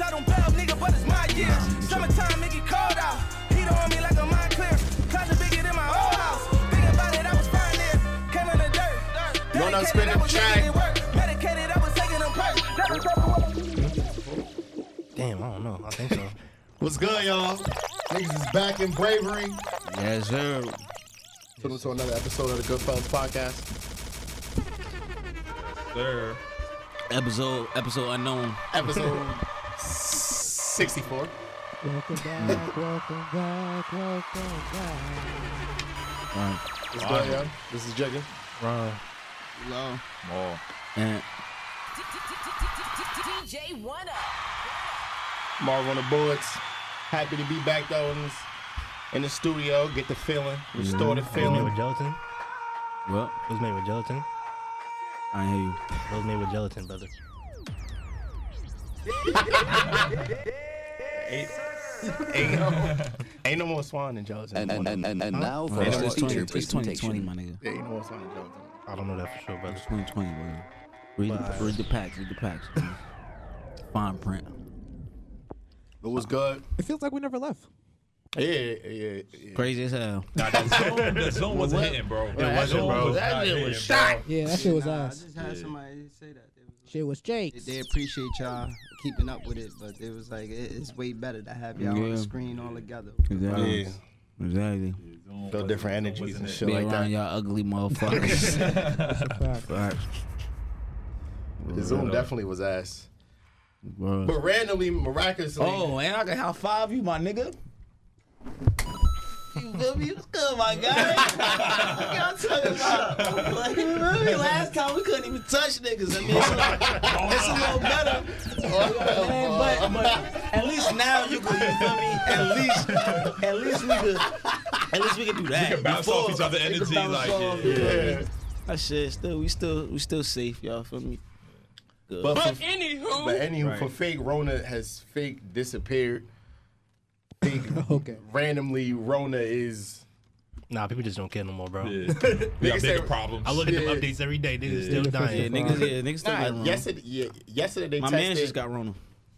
Niggas out on bail, nigga, but it's my year. Summertime, make it cold out. Heat on me like a mind clear. Closet bigger than my old house. Thinking about it, I was fine there. Came in the dirt. You wanna Dedicated, spin was making it work. Medicated, I was taking them perks. Never told me what Damn, I don't know. I think so. What's good, y'all? Niggas is back in bravery. Yes, sir. Welcome to another episode of the Goodfellas Podcast. Sir. Episode episode unknown. Episode 64. Welcome back, welcome back, welcome back. What's good, y'all? This is Jigga. Ron. Hello. More. And DJ One Up. Marv on the boards. Happy to be back though in, this, in the studio. Get the feeling. Restore the mm-hmm. It made with gelatin. what? It was made with gelatin. I hear you. It was made with gelatin, brother. Ain't, ain't, ain't no more swan in gelatin. And, and, and, and, and now for Bro, Ain't it's, no our it's, more 20, feature it's 2020, my nigga. Yeah, ain't no more swan in gelatin. I don't know that for sure, brother. It's 2020, bro. Read, Bye. the, read the packs. Read the packs. Fine print. It was good. It feels like we never left. Yeah, yeah, yeah. yeah. Crazy as hell. Nah, that zone, the zone wasn't hitting, bro. It wasn't, bro. That shit shit was was shot. Yeah, that shit was Nah, ass. I just had somebody say that. They, was, Shit was Jake. they, they appreciate y'all keeping up with it, but it was like it, it's way better to have y'all on Yeah. the screen all together. Exactly. Yeah. Exactly. Feel different energies and shit Be like around that. y'all ugly motherfuckers. Facts. The Zoom definitely was ass. Bro. But randomly, miraculously, Oh, and I can high five you, my nigga. You feel me? What's good, my guy? what y'all talking about? Like, remember last time we couldn't even touch niggas. I mean, it's a little, it's a little better. Man, but, but at least now you can, you feel me? At least, at least we could, at least we can do that. We can bounce off each other energy, bounce like, off, yeah. you feel yeah. That shit, still, we still, we still safe, y'all. Feel me? Good. But, for, Anywho. but anywho, Right. for fake Rona has fake disappeared. Fake Okay. randomly Rona is. Nah, people just don't care no more, bro. Yeah. We got bigger say- problems. I look at them updates every day. Niggas Yeah. still Yeah, dying. yeah, niggas, yeah, niggas still Nah, yesterday, yeah, yesterday they My tested. man just got Rona.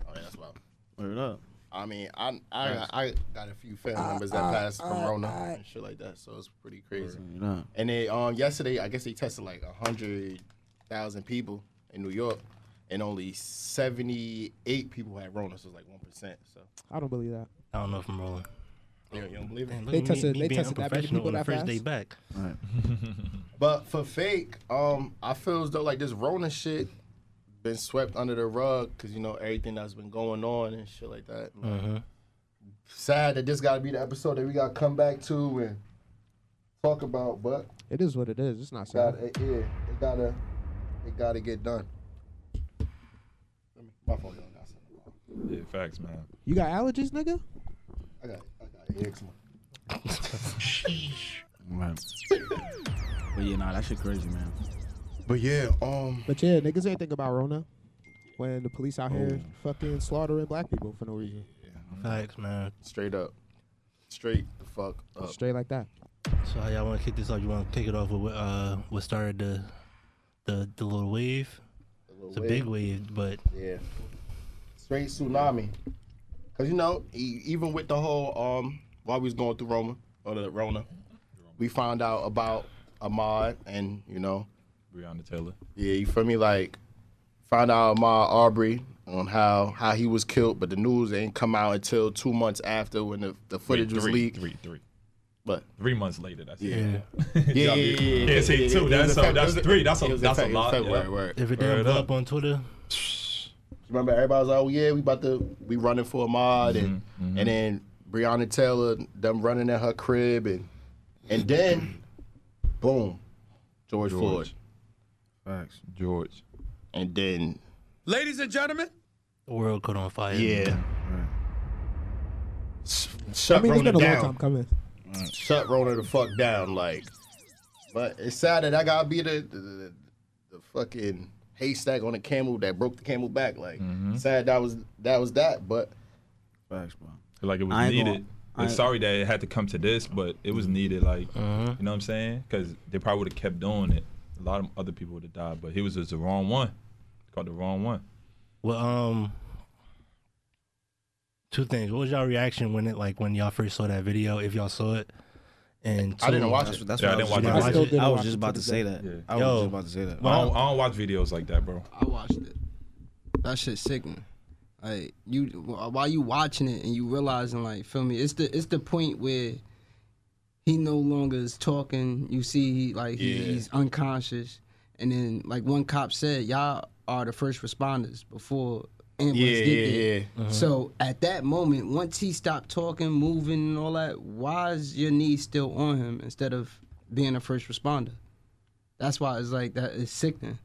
Oh, yeah, that's wild. Word up. I mean, I I I got a few family members that passed from Rona and shit like that, so it's pretty crazy. Word. And they um yesterday, I guess they tested like hundred thousand people in New York, and only seventy eight people had Rona, so it's like one percent. So I don't believe that. I don't know if I'm rolling. you don't, you don't believe it? They at me- tested- me they being tested that many people on the that first fast? day back. But for fake, um, I feel as though like this Rona shit been swept under the rug because you know everything that's been going on and shit like that. Like, Mm-hmm. Sad that this got to be the episode that we got to come back to and talk about, but It is what it is. It's not got sad. it, yeah, it gotta, it gotta get done. My phone got something. Yeah, facts, man. You got allergies, nigga? I got, I got eczema. Right. But yeah, nah, that shit crazy, man. But yeah, um, But yeah, niggas ain't think about Rona when the police out here Oh. fucking slaughtering black people for no reason. Facts, man. straight up, straight the fuck up. Straight like that. So how y'all want to kick this off? You want to kick it off with uh what started the the the little wave? It's a big wave, but Yeah. Straight tsunami. Cause you know, e- even with the whole um while we was going through Roma or the Rona, we found out about Ahmaud and you know, Breonna Taylor. yeah, you feel me? Like found out Ahmaud Arbery on how how he was killed, but the news ain't come out until two months after when the, the footage Wait, was three, leaked. Three, three. But Three months later, that's yeah. it. Yeah, yeah, yeah, yeah, Can't say yeah, two. yeah, it was That's a a- that's it three. That's a- that's a Feb- lot, February, if it didn't Word blow up. up on Twitter, Remember, everybody was like, "Oh yeah, we about to we running for Ahmaud," and Mm-hmm, and then Breonna Taylor, them running at her crib, and and then, boom, George, Floyd, George. Facts. George. and then Ladies and gentlemen, the world caught on fire. yeah, S- shut I mean, it's Rona been a long down, time coming. shut Rona the fuck down, like. But it's sad that I gotta be the the, the, the fucking haystack on a camel that broke the camel back. Like, Mm-hmm. sad that was that was that, but Facts, bro. Like it was I needed. gonna- I sorry that it had to come to this, but it was needed. Like, Mhm. you know what I'm saying? Because they probably would have kept doing it. A lot of other people would have died, but he was just the wrong one. Called the wrong one. Well, um, two things. What was y'all reaction when it like when y'all first saw that video? If y'all saw it, and I didn't watch That's, it. that's Yeah, I what didn't I was, watch it. I didn't I was watch just about to to say that. day. I was Yo. just about to say that. I don't, I don't watch videos like that, bro. I watched it. That shit sickening. Like you, while you watching it and you realizing, like, feel me? It's the it's the point where he no longer is talking. You see, he, like he, Yeah. he's unconscious, and then like one cop said, "Y'all are the first responders before ambulance Yeah, get yeah, there." yeah. So at that moment, once he stopped talking, moving, and all that, why is your knee still on him instead of being a first responder? That's why it's like that. It's sickening.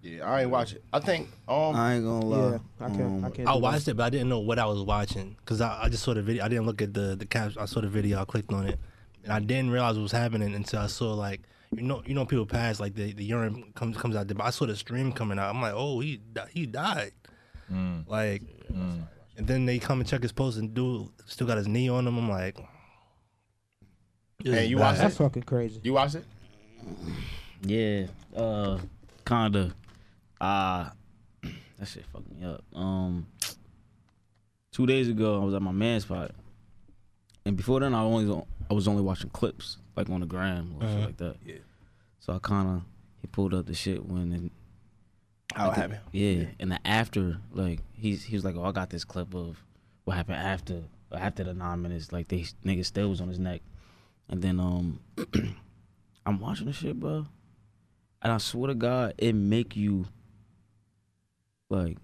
Yeah, I ain't watch it. I think um I ain't gonna lie. Yeah, I can't. Um, I can't. I do that. watched it, but I didn't know what I was watching because I, I just saw the video. I didn't look at the the caps. I saw the video. I clicked on it, and I didn't realize what was happening until I saw like you know you know people pass like the, the urine comes comes out there. But I saw the stream coming out. I'm like, oh, he he died. Like, and then they come and check his post and dude still got his knee on him. I'm like, this And is you bad. watched That's fucking crazy. you watch it? Yeah, uh, kinda. Uh that shit fucked me up. Um, two days ago, I was at my man's spot, and before then, I only I was only watching clips like on the gram or shit like that. Yeah. So I kind of he pulled up the shit when and How it I think- happened? Yeah, and the after, like he's he was like, "Oh, I got this clip of what happened after after the nine minutes. Like they nigga still was on his neck, and then um, I'm watching the shit, bro, and I swear to God, it make you like,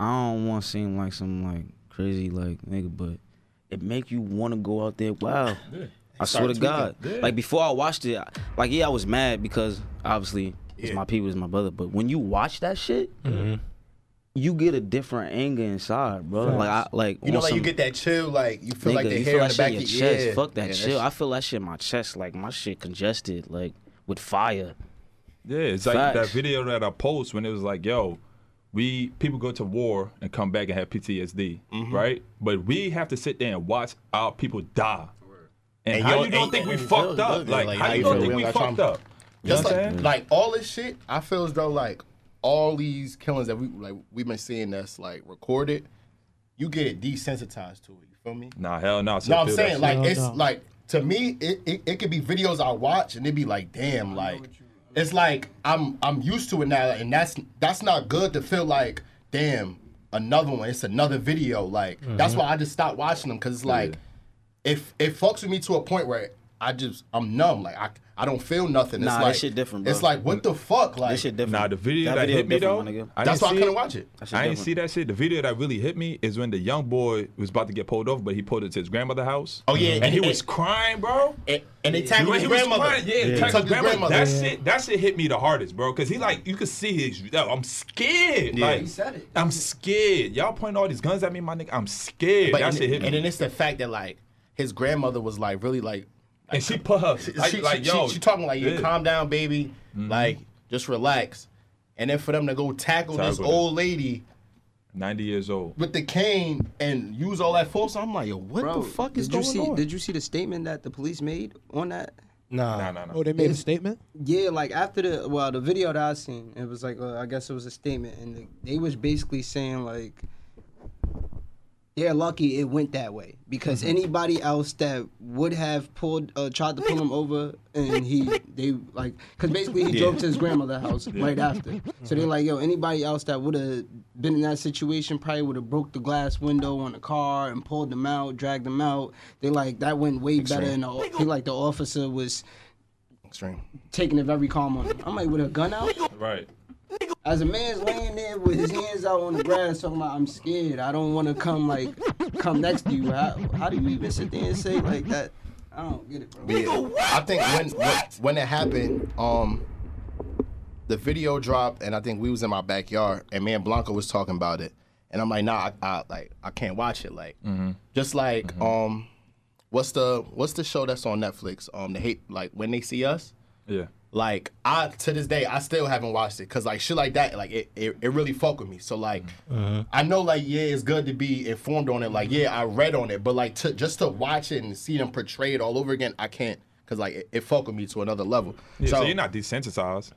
I don't want to seem like some like crazy like nigga, but it make you want to go out there. Wow. I swear to God. Like before I watched it, I- like yeah, I was mad because obviously it's Yeah. my people, it's my brother. But when you watch that shit, you get a different anger inside, bro. Like I like You know, on like you get that chill, like you feel like the you hair feel on that the shit back in of your your chest. yeah. Fuck that Yeah, chill. I feel that shit in my chest. Like my shit congested, like with fire. Yeah, it's like that video that I post when it was like, yo, we people go to war and come back and have PTSD, Mm-hmm. right? But we have to sit there and watch our people die. And, And how yo- you don't and- think we fucked up? Like, like, how how you you don't think We we fucked up? You know Just what like like all this shit, I feel as though like all these killings that we like we've been seeing that's like recorded, you get desensitized to it. You feel me? Nah, hell no. I still No, I'm saying like Hell it's no. like to me it, it it could be videos I watch and it'd be like damn like it's like I'm I'm used to it now and that's that's not good to feel like damn another one it's another video like that's mm-hmm. why I just stopped watching them because it's like if it fucks with me to a point where I just I'm numb like I I don't feel nothing it's Nah, that like shit different, bro. it's like what the fuck like This shit different. Nah, the video that, hit me though, different, my nigga. I that's why I couldn't it. watch it That shit I didn't see that shit. The video that really hit me is when the young boy was about to get pulled off, but he pulled it to his grandmother's house. Oh, yeah, and, and he it- was crying, bro. and, and they tackled his grandmother crying, yeah, He tackled his his grandmother. grandmother That shit, that shit hit me the hardest, bro. Cause he like, you could see his. yo, I'm scared. Yeah. Like, He said it. I'm scared. Y'all pointing all these guns at me, my nigga. I'm scared. but that and, shit hit me. and then it's the fact that like his grandmother was like really like and she put her like, she, like she, yo, she, she talking like, yeah, yeah. calm down, baby. Like, just relax. And then for them to go tackle this Tackle her. old lady 90 years old. with the cane and use all that force, I'm like, yo, what Bro, the fuck is did you going see? on? Did you see the statement that the police made on that? Nah, Nah, nah, nah. Oh, they made a statement. Yeah, like after the well, the video that I seen, it was like uh, I guess it was a statement, and the, they was basically saying like they're lucky it went that way because Mm-hmm. anybody else that would have pulled uh, tried to pull him over and he they like because basically he drove to his grandmother's house right after. So they're like, yo, anybody else that would have been in that situation probably would have broke the glass window on the car and pulled them out, dragged them out. They like that went way better, Extreme. and the, he like the officer was Extreme. taking it very calm on him. I'm like, with a gun out? Right. As a man's laying there with his hands out on the grass talking about, I'm scared. I don't want to come, like, come next to you. How, how do you even sit there and say like that? I don't get it, bro. But yeah, I think when, when when it happened, um, the video dropped, and I think we was in my backyard, and me and Blanco was talking about it, and I'm like, nah, I, I like I can't watch it, like, just like um, what's the what's the show that's on Netflix? Um, the hate like when they see us. Yeah. Like I to this day I still haven't watched it because like shit like that like it, it, it really fuck with me. So like mm-hmm. I know like yeah it's good to be informed on it. Like yeah I read on it, but like to just to watch it and see them portray it all over again I can't because like it, it fuck with me to another level. Yeah, so, you're not desensitized.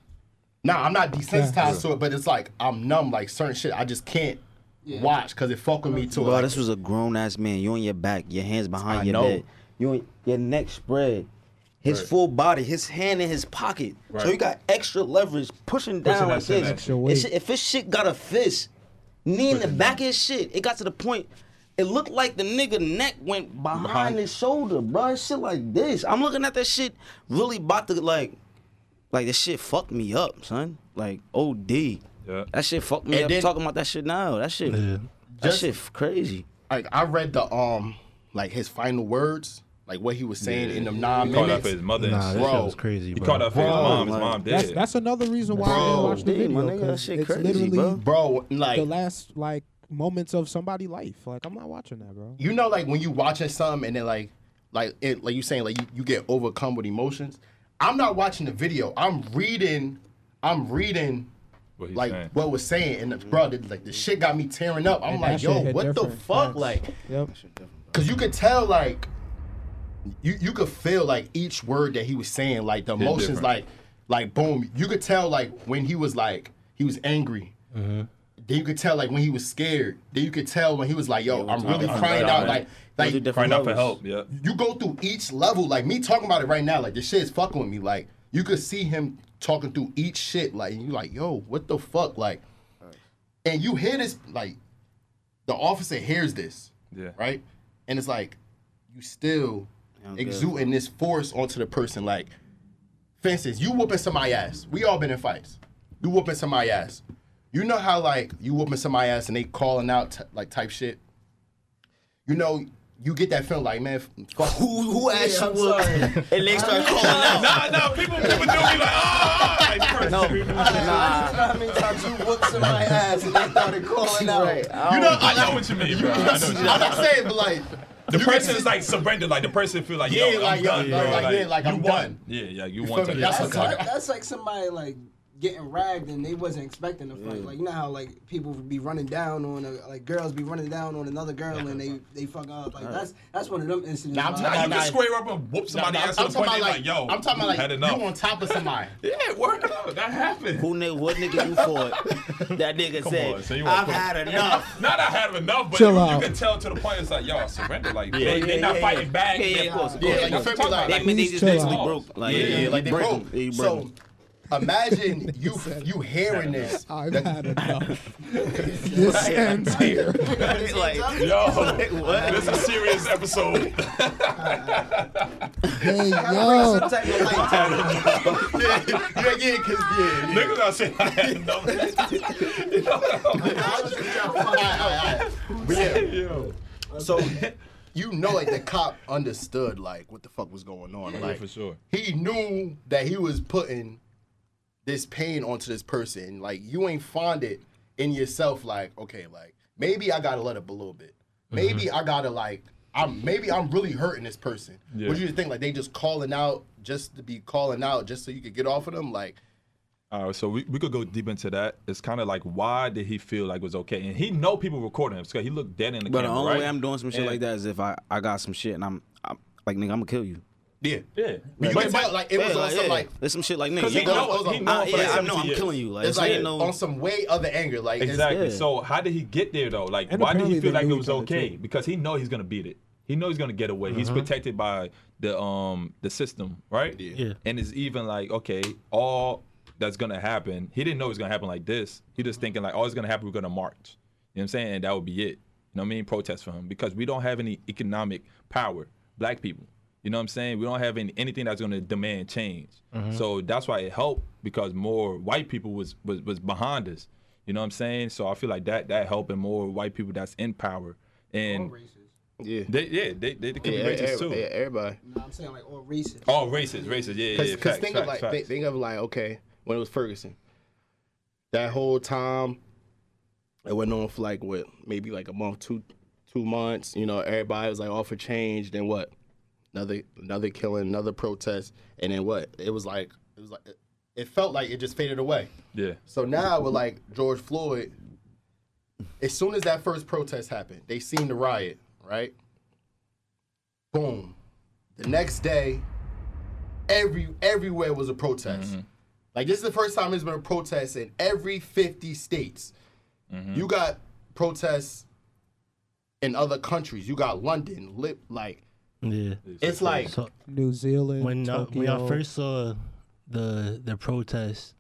Nah, I'm not desensitized to it, but it's like I'm numb. Like certain shit I just can't watch because it fucked with me too. Bro, Like, this was a grown ass man. You on your back, your hands behind I your know. head. You on your neck spread. His Right. full body, his hand in his pocket. So Right. you got extra leverage pushing down Pushing like this. back. Extra weight. if his shit got a fist, knee in the back of his shit, it got to the point. It looked like the nigga neck went behind, Behind. his shoulder, bro. Shit like this. I'm looking at that shit, really about to like, like this shit fucked me up, son. Like OD. Yeah. That shit fucked me And up. then- talking about that shit now. That shit. Yeah. That Just- shit crazy. like I read the um like his final words, like what he was saying in them nine He called out minutes. for his mother. Nah, and that. Bro. shit was crazy, He bro. called out for his Bro, mom. His like, mom That's dead. that's another reason why I Bro, didn't watch the dude, my video nigga, that shit it's crazy, literally bro. Bro, like the last like moments of somebody's life. Like I'm not watching that, bro. you know, like when you watching something and then like, like it, like you saying, like you, you get overcome with emotions. I'm not watching the video. I'm reading. I'm reading What he's like saying. what was saying, and the, bro, the, like the shit got me tearing up. I'm And like, yo, what the fuck, Facts. like, Yep. cause you could tell like, you you could feel like each word that he was saying, like the emotions, like, like boom. You could tell like when he was like he was angry. Mm-hmm. Then you could tell like when he was scared. Then you could tell when he was like, "Yo, I'm really I'm crying right, out." man. Like, like different Crying out for help. Yeah. you go through each level. Like me talking about it right now, like this shit is fucking with me. Like you could see him talking through each shit. Like you like, yo, what the fuck? Like, and you hear this like the officer hears this, Yeah. right? And it's like you still Yeah, good. exuding this force onto the person. Like, for instance, you whooping somebody ass. We all been in fights. You whooping somebody ass. You know how like you whooping somebody ass and they calling out t- like type shit. You know, you get that feeling like, man, fuck Who who asked Yeah, you I'm what? sorry. And they start calling out. Nah, nah. People, people do be like, oh, like. No, I don't know how many times you whooped somebody ass and they started calling out. You know, I know what you mean, bro. I know what you mean. I'm not saying, but like The you person is like surrendered. Like the person feel like, yo, Yeah, I'm like, yo, done, like, bro. like, yeah, like, you I'm won. done. Yeah, yeah, you You won. feel That's That's, like, that's like somebody like getting ragged and they wasn't expecting to fight. Mm. Like you know how like people would be running down on a, like girls be running down on another girl and they they fuck up. Like that's that's one of them incidents. Nah, I'm where talking Nah, you can square up and whoop Nah, somebody nah, else to the point they like, yo, I'm talking about like you on top of somebody. Yeah, word up. That happened. Who nigga? What nigga you fought? That nigga Come said, on, so "I've put- had enough." Not I had enough, but Chill you, you can tell to the point it's like, yo, I surrender. Like Yeah, they, yeah, they not yeah, fighting back. Yeah, yeah, of course, of Yeah, course. like, you I'm feel me? talking Like, about, They, like, they just chill basically broke. Like, yeah, yeah, like they break broke. 'em. Yeah, you break So 'em. Imagine you you hearing this. I've that- had enough. this ends here. like, Yo, what? this is a serious episode. Hey Some yo, type of light to it. yeah, yeah, cause yeah. Niggas not saying I had enough. I was just trying to fuck Alright, alright. But yeah, Yo. so you know, like the cop understood like what the fuck was going on. Yeah, Like for sure. he knew that he was putting this pain onto this person. Like you ain't find it in yourself. Like okay, like maybe I gotta let up a little bit. Maybe mm-hmm. I gotta like I'm maybe I'm really hurting this person. Yeah. What do you think? Like they just calling out just to be calling out just so you could get off of them? Like All right, so we, we could go deep into that. It's kind of like why did he feel like it was okay? And he know people recording him because he looked dead in the camera. But the only right? way I'm doing some shit And- like that is if I, I got some shit and I'm, I'm like nigga I'm gonna kill you. Yeah, Yeah, But you But- can tell like it was Yeah, on like, some yeah. like there's some shit like nigga. 'Cause you he ain't know- gonna- he know for yeah, like I know I'm killing you. Like, it's it's like ain't no. on some way other anger. Like Exactly. yeah. So how did he get there though? Like, And why did he feel like it was okay? too. Because he know he's gonna beat it. He know he's gonna get away. He's protected by the um the system, right? Yeah. And it's even like okay, all that's gonna happen. He didn't know it was gonna happen like this. He just thinking like, all it's gonna happen. We're gonna march. You know what I'm saying? And that would be it. You know what I mean? Protest for him because we don't have any economic power. Black people. You know what I'm saying? We don't have any, anything that's going to demand change. Mm-hmm. So that's why it helped because more white people was, was was behind us. You know what I'm saying? So I feel like that that helped and more white people that's in power. And yeah, they yeah, they they, they can yeah, be racist every- too. yeah, everybody. No, I'm saying like all racist. Oh, racist, racist, yeah, yeah. yeah. Because think facts, of like facts. think, think of like okay when it was Ferguson, that whole time it went on for like what maybe like a month, two two months. You know, everybody was like all for change. Then what? Another another killing, another protest, and then what? It was like it was like it, felt like it just faded away. yeah, So now with like George Floyd, as soon as that first protest happened, they seen the riot, right? Boom. The next day, every everywhere was a protest. Mm-hmm. Like this is the first time there's been a protest in every 50 states. Mm-hmm. You got protests in other countries. You got London, lip like Yeah. it's like So New Zealand, when uh, when y'all first saw the the protest,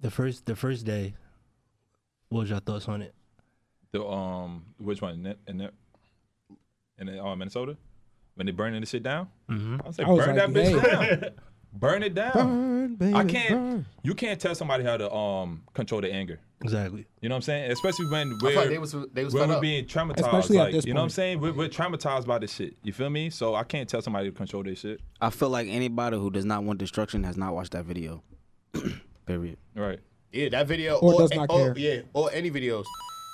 the first the first day, what was your thoughts on it? The um, which one? In the, in the, in the, uh, Minnesota, when they burning the shit down. Mm-hmm. I was like, I was burn like, that bitch down. burn it down. burn, baby, I can't. burn. You can't tell somebody how to um control their anger. Exactly. You know what I'm saying? Especially when we're like they was they was when we're up. being traumatized. Especially at like, this you know what I'm saying? We're, we're traumatized by this shit. You feel me? So I can't tell somebody to control their shit. I feel like anybody who does not want destruction has not watched that video. Period. Right. Yeah, that video Or does not or, care. Yeah, or any videos.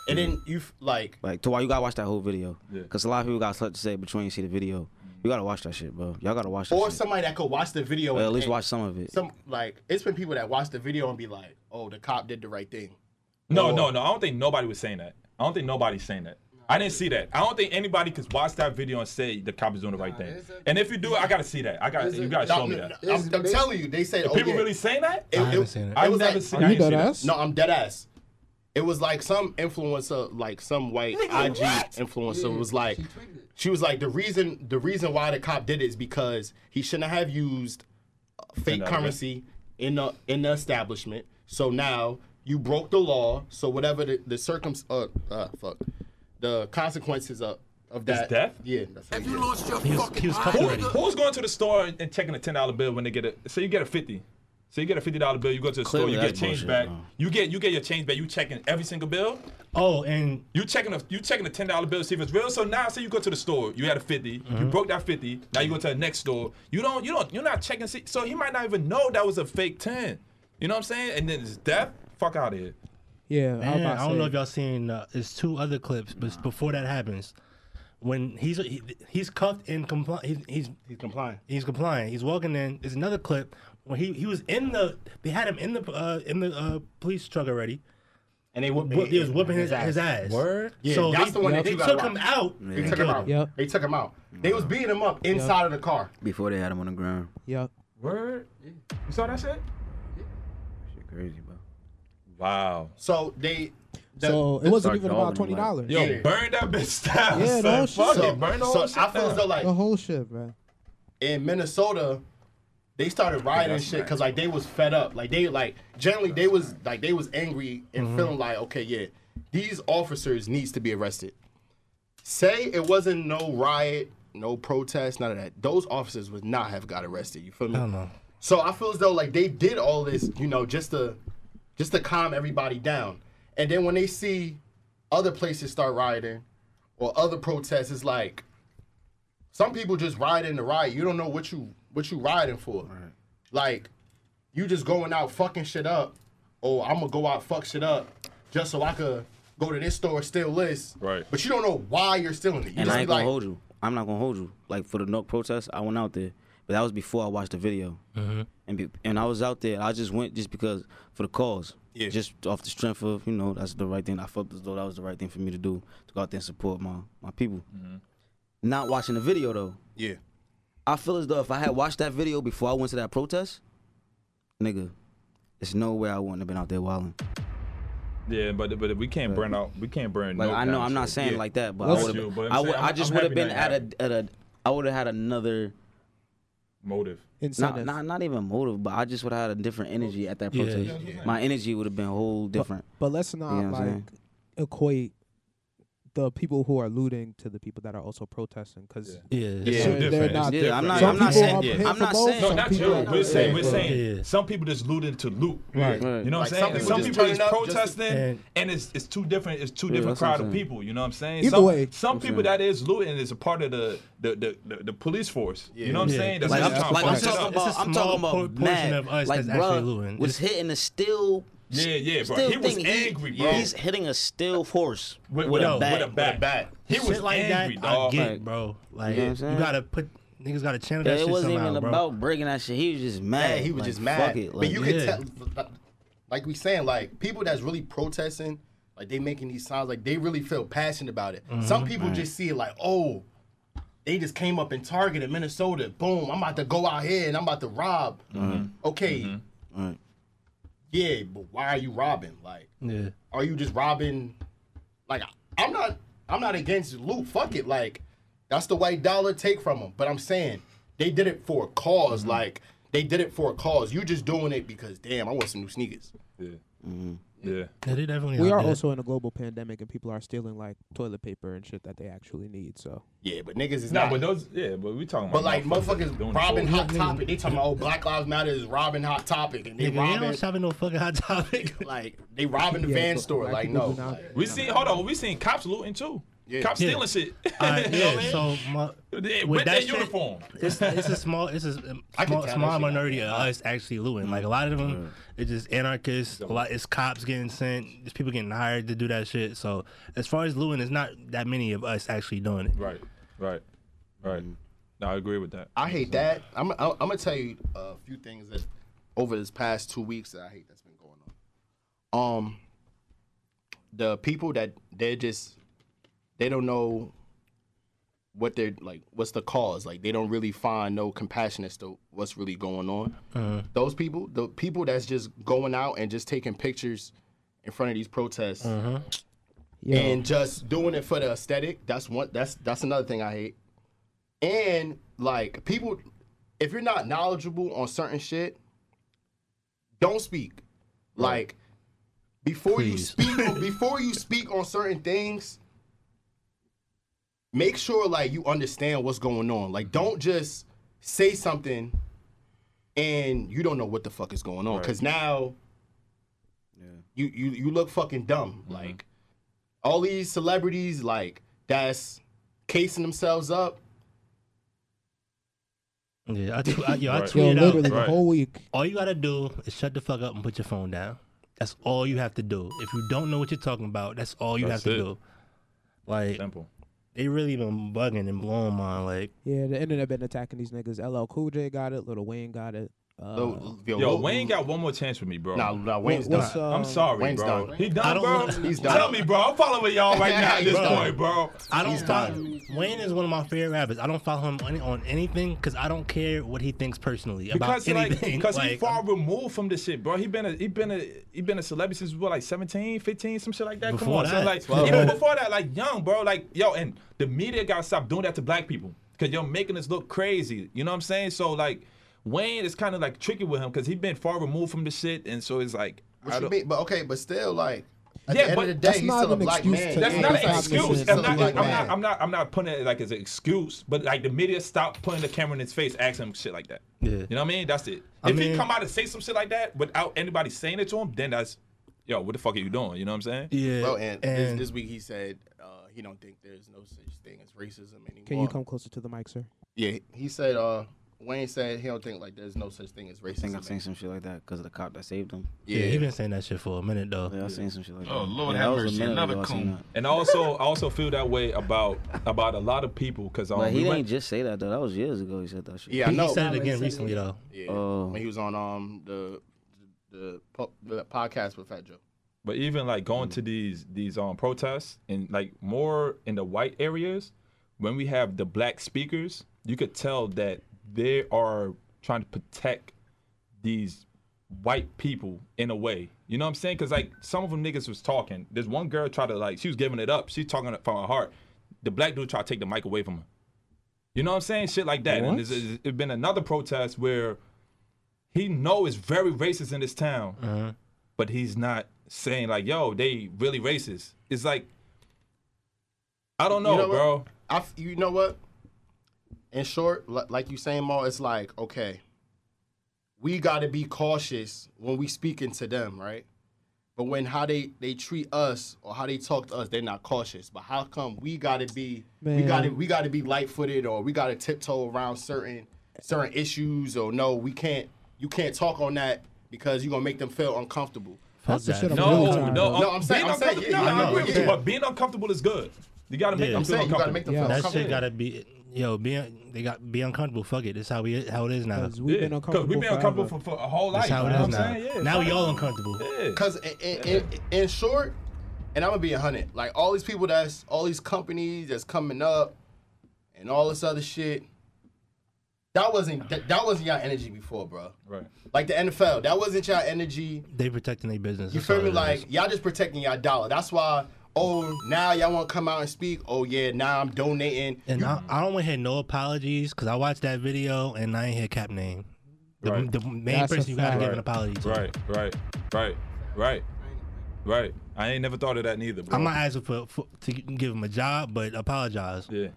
And then you f- like Like, to why you gotta watch that whole video? Yeah. Cause a lot of people got stuff to say, but you ain't see the video. You gotta watch that shit, bro. Y'all gotta watch that or shit. somebody that could watch the video Or and at least and watch some of it. some like it's been people that watch the video and be like, "Oh, the cop did the right thing." No, Or- no, no. I don't think nobody was saying that. I don't think nobody's saying that. I didn't see that. I don't think anybody could watch that video and say the cop is doing the right thing. a- And if you do I gotta see that. I got It's a- you gotta No, show me that. I'm, I'm telling you, they said, "Oh, People yeah. really saying that? It, I haven't seen it. I've was never like- seen. Are you ain't seen dead that. ass? No, I'm dead ass. It was like some influencer, like some white IG influencer, was like, she tweeted it. she was like, the reason the reason why the cop did it is because he shouldn't have used uh, fake Another. currency in the in the establishment. So now you broke the law. So whatever the the circum uh, uh fuck the consequences of of that death? Yeah, that's what he did. He was, he was cuffed Who, who's going to the store and and checking a ten dollar bill when they get a? So you get a fifty. So you get a fifty dollar bill. You go to the Clearly store. You get change bullshit, back. bro. You get you get your change back. You checking every single bill. Oh, and You checking a you checking a ten dollar bill to see if it's real. So now, say you go to the store, you had a 50 you broke that fifty. Now you go to the next store. You don't you don't you're not checking. See, so he might not even know that was a fake ten. You know what I'm saying? And then it's death. Fuck out of here. Yeah, I, was Man, about I don't know say, if y'all seen. Uh, it's two other clips, but before that happens, when he's he, he's cuffed and compli- he's, he's He's complying. he's complying. He's walking in. There's another clip when he he was in the. They had him in the uh, in the uh, police truck already. And they whooped. Whoop, he was whooping his, his ass. Word? Yeah, so that's they, the one that they you gotta took him watch. out. They took him out. Yep. They took him out. They was beating him up inside of the car. Before they had him on the ground. Yep. Word. You saw that shit? Shit crazy, bro. Wow. So they. the- So it wasn't even about twenty dollars. Yo, Yeah. burn that bitch down. Yeah, the son. whole Fuck shit. it, burn the so shit I feel down. though like The whole shit, man. in Minnesota, they started rioting shit because like they was fed up. Like they like generally they was like they was angry and mm-hmm. feeling like okay yeah, these officers needs to be arrested. Say it wasn't no riot, no protest, none of that. Those officers would not have got arrested. You feel me? I don't know. So I feel as though like they did all this, you know, just to just to calm everybody down. And then when they see other places start rioting or other protests, it's like some people just ride in the riot. You don't know what you what you riding for. Like you just going out fucking shit up, or I'm gonna go out fuck shit up just so I could go to this store steal this. Right. But you don't know why you're stealing it. You And just I be ain't gonna like, hold you. I'm not gonna hold you. Like for the no protest, I went out there, but that was before I watched the video. Mm-hmm. And be, and I was out there. I just went just because for the cause. Yeah. Just off the strength of you know that's the right thing. I felt as though that was the right thing for me to do to go out there and support my my people. Mm-hmm. Not watching the video though. yeah. I feel as though if I had watched that video before I went to that protest, nigga, there's no way I wouldn't have been out there wilding. Yeah, but but we can't burn out. We can't burn. Like no I know I'm not saying Yeah. like that, but That's I would have. but I'm would. I I'm- just I'm would have been that at a at a. I would have had another. motive. Not, not not even motive, but I just would have had a different energy at that Yeah. protest. My energy would have been whole different. But let's not You know what I'm like equate the people who are looting to the people that are also protesting because Yeah. Yeah. they're, they're not. Yeah, I'm not. Some I'm not people saying. are Yeah. I'm not saying. No, some not people you. are- We're saying we're Yeah. saying Yeah. some people just looting to loot. Right. Right. You know what I'm some saying? people Some people is turning up just to- protesting, And- and it's it's two different. It's two Yeah, different that's what I'm crowd of people. You know what I'm saying? Either some, way. some I'm people saying. that is looting is a part of the the the, the, the police force. You know what I'm saying? That's Like, I'm, trying like to I'm fuck shit talking up. It's a about, I'm talking about portion mad. of us like, that's actually looting. was hitting a still. Yeah, yeah, bro. Still He was thing. angry, bro. He's hitting a still horse with, with, yo, a bat. with a bat. bat. He Shit was like angry, that, dog. I get, Like- bro. Like You know you gotta put niggas gotta channel Yeah, that it wasn't somehow, even bro. about breaking that shit. He was just mad. Yeah, he was Like, just mad. Fuck it. but you yeah. can tell, like we saying, like people that's really protesting, like they making these sounds, like they really feel passionate about it. Mm-hmm. Some people just see it like, oh, they just came up and targeted Minnesota. Boom, I'm about to go out here and I'm about to rob. Mm-hmm. Okay, Right. Yeah, but why are you robbing? Like, Yeah. are you just robbing? Like, I'm not, I'm not against loot. Fuck it. Like, that's the white dollar take from them. But I'm saying they did it for a because Like, they did it for a cause. You just doing it because, damn, I want some new sneakers. Yeah. Mm-hmm. Yeah. Yeah, they definitely We are there. also in a global pandemic, and people are stealing like toilet paper and shit that they actually need. So Yeah, but niggas is No, not. but those, yeah, but we talking about. But like motherfuckers doing robbing for- Hot Topic. They talking about oh Black Lives Matter is robbing Hot Topic and they Nigga, you robbing don't shop at no fucking hot topic. like they robbing the Yeah, van store. Like people no. do not- like, We seen, hold on, we seen cops looting too. Yeah. Cops Yeah. stealing shit. Alright, You know what I yeah, so my, with with that their shit- uniform. it's it's a small it's a I can small, small minority of us actually looting. Like a lot of them, it's just anarchists. A lot it's cops getting sent. It's people getting hired to do that shit. So as far as looting, it's not that many of us actually doing it. Right, right, right. No, I agree with that. I hate that. I'm I'm, I'm gonna tell you a few things that over this past two weeks that I hate that's been going on. Um, the people that they're just they don't know what they're like. What's the cause? Like they don't really find no compassion as to what's really going on. Uh-huh. Those people, the people that's just going out and just taking pictures in front of these protests uh-huh. yeah, and just doing it for the aesthetic. That's one. That's that's another thing I hate. And like people, if you're not knowledgeable on certain shit, don't speak. Like before you Please. speak, before you speak on certain things, make sure like you understand what's going on. Like mm-hmm. don't just say something and you don't know what the fuck is going on Right. because now yeah. you you you look fucking dumb. Mm-hmm. Like all these celebrities like that's casing themselves up. Yeah, I, tw- I, yo, I Right. yo, tweeted out. literally the Right. whole week. All you gotta do is shut the fuck up and put your phone down. That's all you have to do. If you don't know what you're talking about, that's all you That's have to it. do. Like Simple. They really been bugging and blowing my like. Yeah, the internet been attacking these niggas. LL Cool J got it. Lil Wayne got it. Uh, Yo, yo, Yo, Wayne got one more chance with me, bro. Nah, nah, Wayne's what's, done. uh, I'm sorry, Wayne's bro. done. He done, bro. He's done. Tell me, bro. I'm following y'all right now at this Bro. point, bro. I don't He's follow, done. Wayne is one of my favorite rappers. I don't follow him on, on anything because I don't care what he thinks personally about Because anything. because he Like, far removed from this shit, bro. He been a he been a he been a celebrity since what like 17, 15, some shit like that. Come Before on, son. that. Like Well, even before that, like young, bro. Like yo, and the media gotta stop doing that to black people because you're making us look crazy. You know what I'm saying? So like Wayne is kind of like tricky with him because he's been far removed from the shit, and so it's like. I What you mean? But okay, but still, like at Yeah, the end but of the day, that's he's not still a an black excuse man. That's Yeah, not an excuse. I'm not, I'm, not, I'm not. I'm not putting it like as an excuse. But like the media stopped putting the camera in his face, asking him shit like that. Yeah. You know what I mean? That's it. I if he come out and say some shit like that without anybody saying it to him, then that's, yo, what the fuck are you doing? You know what I'm saying? yeah, Well, and, and this, this week he said uh, he don't think there's no such thing as racism anymore. Can you come closer to the mic, sir? Yeah, he said. Uh, Wayne said he don't think like there's no such thing as racism. I think I've racism. seen some shit like that because of the cop that saved him. yeah, he been saying that shit for a minute though. Yeah, I've seen some shit like that. Oh, Lord yeah, have that was a mercy, minute another ago I seen coon. And I also, I also feel that way about about a lot of people because um, But he we didn't went- just say that though. That was years ago. He said that shit. Yeah, I he, know. he said it again said recently it. though. Yeah, Oh. when he was on um the the, po- the podcast with Fat Joe. But even like going to these these um protests and like more in the white areas, when we have the black speakers, you could tell that they are trying to protect these white people in a way. You know what I'm saying? Because like some of them niggas was talking. There's one girl tried to like she was giving it up. She's talking from her heart. The black dude tried to take the mic away from her. You know what I'm saying? Shit like that. And What? there's, there's there's been another protest where he know it's very racist in this town uh-huh. but he's not saying like, "Yo, they really racist." It's like, I don't know, You know what? bro. I, f- you know what? In short, li- like you saying, Mal, it's like okay, we got to be cautious when we speaking to them, right? But when how they they treat us or how they talk to us, they're not cautious. But how come we got to be we got to we got to be light footed or we got to tiptoe around certain certain issues or no, we can't. You can't talk on that because you're gonna make them feel uncomfortable. Fuck That's the that. shit I'm No, really no, tired no. Um, no, I'm saying- being I'm saying, uncomfortable- yeah, no, I I know, agree with you, but being uncomfortable is good. You gotta make Yeah. them I'm feel saying you gotta uncomfortable. make them Yeah. feel That uncomfortable. shit gotta be yo, be they got be uncomfortable. Fuck it. This how we how it is now. Because we've Yeah, been 'cause uncomfortable. we've been uncomfortable for, for a whole life. That's how you it know is what I'm now. Yeah, now we all it. uncomfortable. Yeah. Cause in, in, in short, and I'm gonna be a hundred. Like all these people that's all these companies that's coming up, and all this other shit. that wasn't that, that wasn't your energy before, bro. Right. Like the NFL, that wasn't your energy. They protecting their business. You that's feel me? Like y'all just protecting y'all dollar. That's why. Oh, now y'all want to come out and speak. Oh yeah, now I'm donating. And You- I, I don't want to hear no apologies because I watched that video and I ain't hear Kap name. The, Right. the main That's person you gotta fact. give an apology to. Right, right, right, right, right. I ain't never thought of that neither, bro. I'm not asking for, for to give him a job, but apologize. yeah.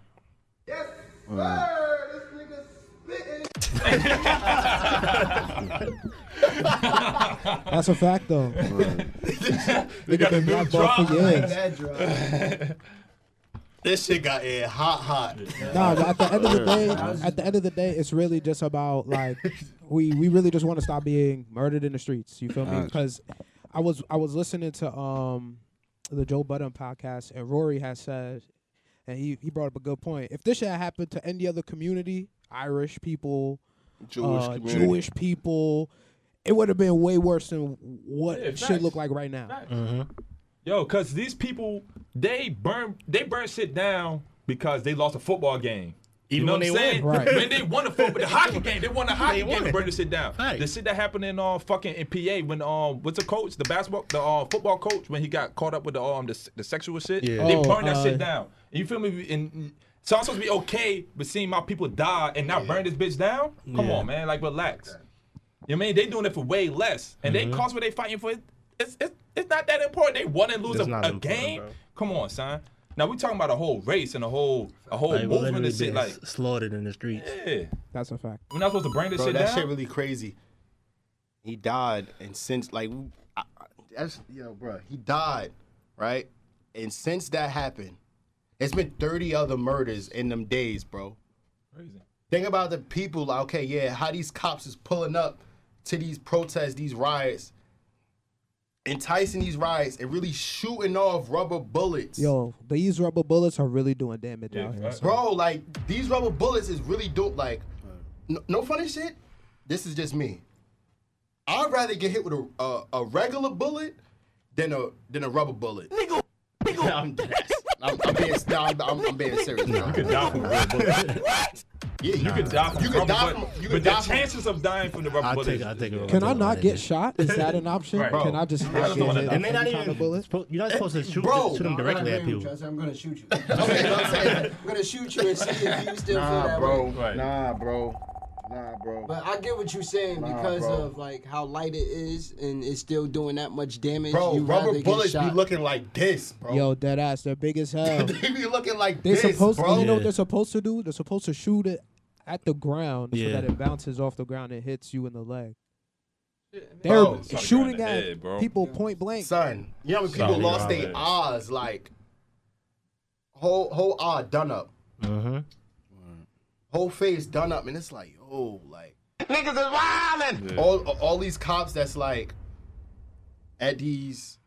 Uh, That's a fact though. Nigga been blackballed for years. Bad drive. This shit got in hot, hot. Nah, at the end of the day, at the end of the day, it's really just about like we we really just want to stop being murdered in the streets. You feel me? Because I was I was listening to um the Joe Budden podcast, and Rory has said, and he he brought up a good point. If this shit happened to any other community, Irish people, Jewish uh. Jewish people, it would have been way worse than what Yeah, shit facts. look like right now. Mm-hmm. Yo, cause these people they burn they burn shit down because they lost a football game. You know when what I'm saying? won. Right. When they won the football, the hockey game, they won the hockey They game won. and burned the shit down. Right. The shit that happened in uh fucking in PA when um what's the coach, the basketball, the uh, football coach when he got caught up with the um the, the sexual shit. Yeah. They Oh, burned that uh, shit down. And you feel me? And so I'm supposed to be okay with seeing my people die and not burn this bitch down? Come Yeah. on, man. Like relax. You know what I mean? They doing it for way less. And they mm-hmm. cost what they fighting for. It's, it's, it's not that important. They won and lose It's a, a game. bro. Come on, son. Now we talking about a whole race and a whole a whole Like, movement literally and shit. Like, slaughtered in the streets. yeah, That's a fact. we're not supposed to bring this Bro, shit that down. That shit really crazy. He died, and since like, I, I- that's yo, bro, he died, right? And since that happened, it's been thirty other murders in them days, bro. Crazy. Think about the people. like, Okay, yeah, how these cops is pulling up to these protests, these riots, enticing these riots, and really shooting off rubber bullets. Yo, these rubber bullets are really doing damage Yeah, out here. right. Bro, like these rubber bullets is really dope. Like, no, no funny shit. This is just me. I'd rather get hit with a a, a regular bullet than a than a rubber bullet. Nigga, nigga. I'm dead ass. I'm, I'm being no, I'm, I'm, I'm being serious. bro. You could die from a rubber bullet. Yeah, You could die from You a could rubber die bullet. from. You but could the from. chances of dying from the rubber I'll bullet. take. I'll take it. Can I I'll not take get shot? Is that an option? Right. Can I just Bro. not get hit that- And with they not any kind of even. bullets? You're not supposed to shoot, Bro, shoot them directly at people. you, Trust, I'm gonna shoot you. Okay, I'm saying. I'm gonna shoot you and see if you still feel Nah, that bro. way. Right. Nah, bro. Nah, bro. But I get what you're saying Nah, because bro. of like how light it is and it's still doing that much damage. Bro, you rubber bullets be shot. looking like this, bro. Yo, dead ass. They're big as hell. they be looking like They're this, supposed bro. to, you know what they're supposed to do? They're supposed to shoot it at the ground so that it bounces off the ground and hits you in the leg. Bro, They're it's like shooting right in the at head, bro. people point blank. Son, you know how many people Sorry, lost their eyes, like whole whole eye done up, Mm-hmm. whole face done up, and it's like, oh, like niggas is wildin'. All all these cops that's like at these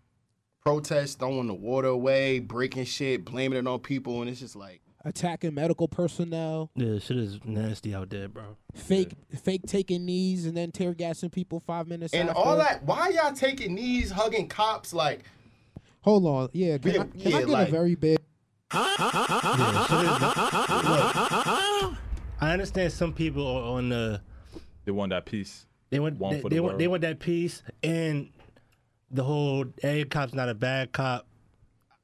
protests throwing the water away, breaking shit, blaming it on people, and it's just like, Attacking medical personnel, Yeah, shit is nasty out there, bro. fake fake taking knees and then tear gassing people five minutes and after. all that. Why y'all taking knees, hugging cops? Like, Hold on. Yeah, can, Yeah, I, can yeah, I get like- a very big Yeah, shit is, look, I understand some people are on the They want that peace. they want One they, for they the want they want that peace and the whole a cop's not a bad cop.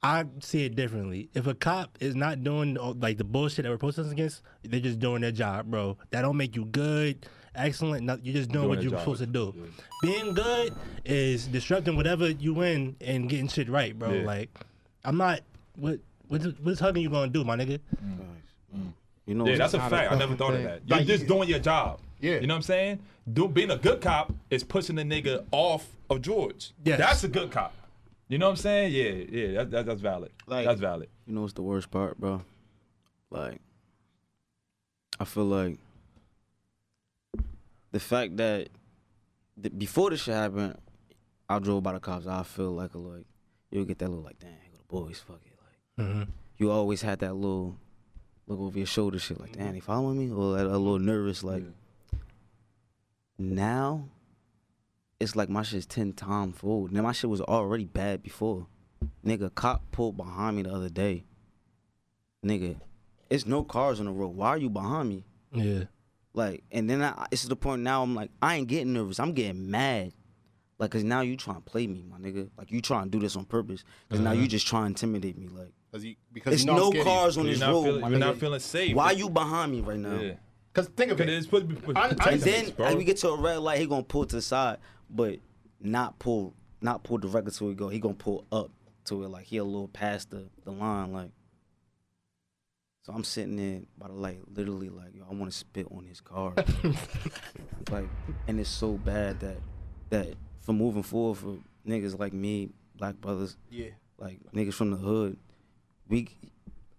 I see it differently. If a cop is not doing uh, like the bullshit that we're protesting against, they're just doing their job, bro. That don't make you good, excellent. No, you're just doing, Doing what you're job. supposed to do. Being good is disrupting whatever you win and getting shit right, bro. Yeah. Like, I'm not. What what's, what's hugging you gonna do, my nigga? You know, Yeah, that's a fact. I never fucking thought of that. You're Like, just doing your job. Yeah. You know what I'm saying? Do, being a good cop is pushing the nigga off of George. Yes. That's a good cop. You know what I'm saying? Yeah, yeah, that, that, that's valid. Like- that's valid. You know what's the worst part, bro? Like, I feel like the fact that the, before this shit happened, I drove by the cops. I feel like a like you'll get that little like, damn, the boys, fuck it. Like Mhm. you always had that little look over your shoulder, shit like, damn, mm-hmm. they following me, or a, a little mm-hmm. nervous, like. Now, it's like my shit's ten times full. Now my shit was already bad before. Nigga, cop pulled behind me the other day. Nigga, it's no cars on the road. Why are you behind me? Yeah. Like, and then I, it's to the point now I'm like, I ain't getting nervous. I'm getting mad. Like, cause now you trying to play me, my nigga. Like, you trying to do this on purpose. because now you mm-hmm. just trying to intimidate me. Like, Cause you, because it's you know I'm no scared of you. cars on You're this road, feeling- my you're nigga. not feeling safe. Why you behind me right now? Yeah. Cause think of Cause it. it's supposed to be. I- I- And Honestly, then as we get to a red light, he gonna pull to the side, but not pull, not pull directly to where he go. He gonna pull up to it like he a little past the, the line, like. So I'm sitting there by the light, literally like, yo, I want to spit on his car, like, and it's so bad that that for moving forward for niggas like me, black brothers, Yeah. like niggas from the hood, we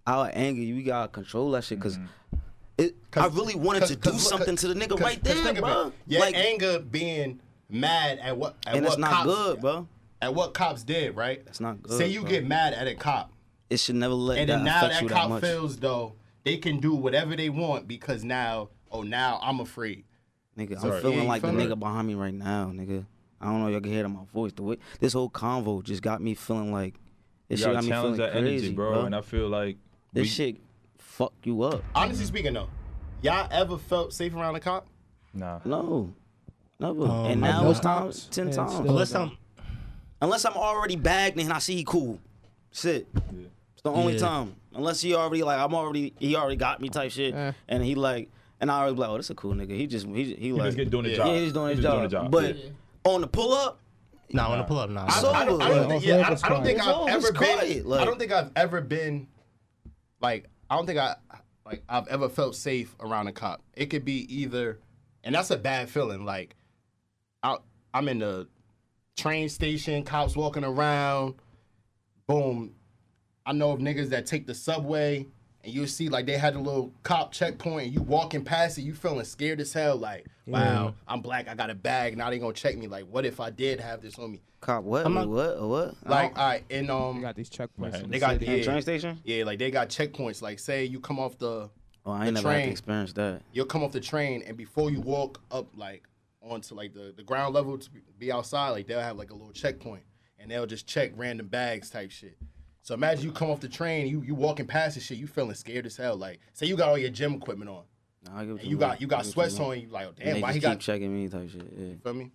our anger, we gotta control that shit because. Mm-hmm. It, I 'Cause- really wanted cause- to do something to the nigga right there, think of it. bro. Your like, anger being mad at what at and what it's not cops, good, bro. At what cops did, right? That's not good. Say you bro. get mad at a cop, it should never let and that then now that you that cop much. feels though they can do whatever they want because now, oh now I'm afraid. nigga, So, I'm feeling yeah, you like the feel me? nigga behind me right now, nigga. I don't know if y'all can hear it in my voice. The way this whole convo just got me feeling like this You shit gotta got me feeling that crazy, energy, bro. bro. And I feel like this we, shit fuck you up. Honestly speaking though, y'all ever felt safe around a cop? Nah. No, never. Um, and now know it's cops, times ten and times. still- Unless I'm Unless I'm already bagged and I see he cool. Sit. It's the only Yeah. time. Unless he already like I'm already he already got me type shit, Eh. and he like and I already be like oh this a cool nigga. He just he he He like just get doing his Yeah. job. yeah he's doing his He job. just But yeah. On the pull up, nah, on the pull up, nah. I, So- I don't, I don't think, Yeah, yeah, I, it's I don't think quiet. I've It's ever always been. quiet, like- I don't think I've ever been, like, I don't think I, like, I've ever felt safe around a cop. It could be either, and that's a bad feeling. Like, I, I'm in the train station, cops walking around, boom. I know of niggas that take the subway. And you see, like they had a little cop checkpoint, and you walking past it, you feeling scared as hell. Like, wow, I'm black, I got a bag. Now they gonna check me. Like, what if I did have this on me? cop what I'm Wait, not- what or what? Like, don't- all right, and They um, got these checkpoints. in they got the yeah, train station. yeah, like they got checkpoints. Like, say you come off the, Oh, I the ain't never had train. to experience that. you'll come off the train, and before you walk up like onto like the the ground level to be outside, like they'll have like a little checkpoint, and they'll just check random bags type shit. So imagine you come off the train, you you walking past this shit, you feeling scared as hell. Like, say you got all your gym equipment on, Nah, I get and you got you I got get sweats mean. on, you like, oh, And damn, they why just he keep got? checking me type shit. Yeah. Feel me?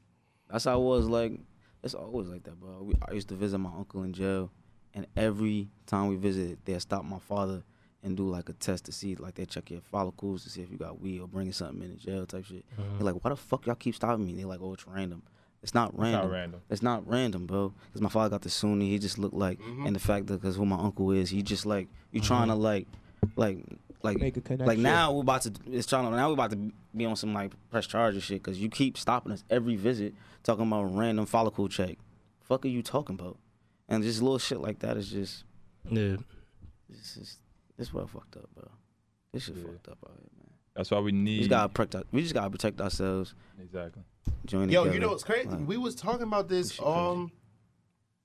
That's how I was like. It's always like that, bro. We, I used to visit my uncle in jail, and every time we visited, they'd stop my father and do like a test to see, like they check your follicles to see if you got weed or bringing something in the jail type shit. Mm-hmm. They're like, why the fuck y'all keep stopping me? They're like, oh, it's random. It's not random. random. It's not random, bro. Because my father got the Sunni. He just looked like, mm-hmm. and the fact that because who my uncle is, he just like you uh-huh. trying to like, like, like, Make a like now we're about to. It's trying to now we're about to be on some like press charges shit because you keep stopping us every visit talking about random follicle check. Fuck are you talking about? And just little shit like that is just Yeah. this is this well fucked up, bro. This shit fucked up out here, man. That's why we We need. just gotta protect. We just gotta protect ourselves. exactly. Join Yo, together. you know what's crazy? Like, we was talking about this. This shit crazy. Um,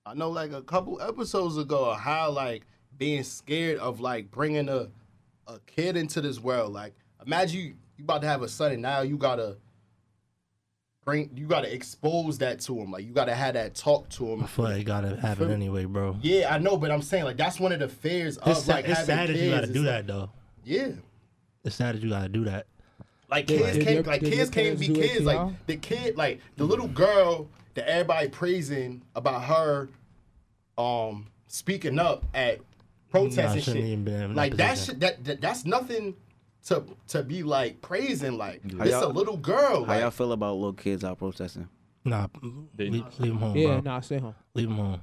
I know like a couple episodes ago how like being scared of like bringing a a kid into this world. Like, imagine you you about to have a son and now you gotta bring you gotta expose that to him. Like, you gotta have that talk to him. I feel like it gotta happen anyway, bro. Yeah, I know, but I'm saying like that's one of the fears of It's, like sad, it's having sad that you gotta It's do like- that though. Yeah. It's sad that you gotta do that. Like kids did can't your- like did kids can't be kids. Like y'all? the kid, like the little girl that everybody praising about her, um, speaking up at protests Nah, and shit. even been like that shit. That, that that's nothing to to be like praising. Like How it's a little girl. How y'all feel about little kids out protesting? Nah, leave, leave him home, Yeah, bro. nah, stay home. Leave them home.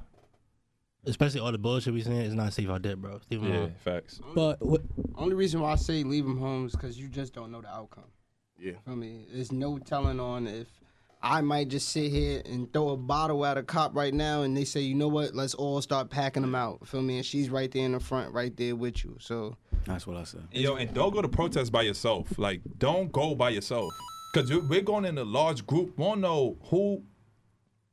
Especially all the bullshit we saying is not safe out there, bro. Leave him Yeah, home. facts. But what, Only reason why I say leave them home is because you just don't know the outcome. Yeah. I mean, there's no telling on if I might just sit here and throw a bottle at a cop right now, and they say, you know what, let's all start packing them out. Feel me? And she's right there in the front, right there with you. So That's what I said. Yo, and don't go to protest by yourself. Like, don't go by yourself. Because we're going in a large group. We won't know who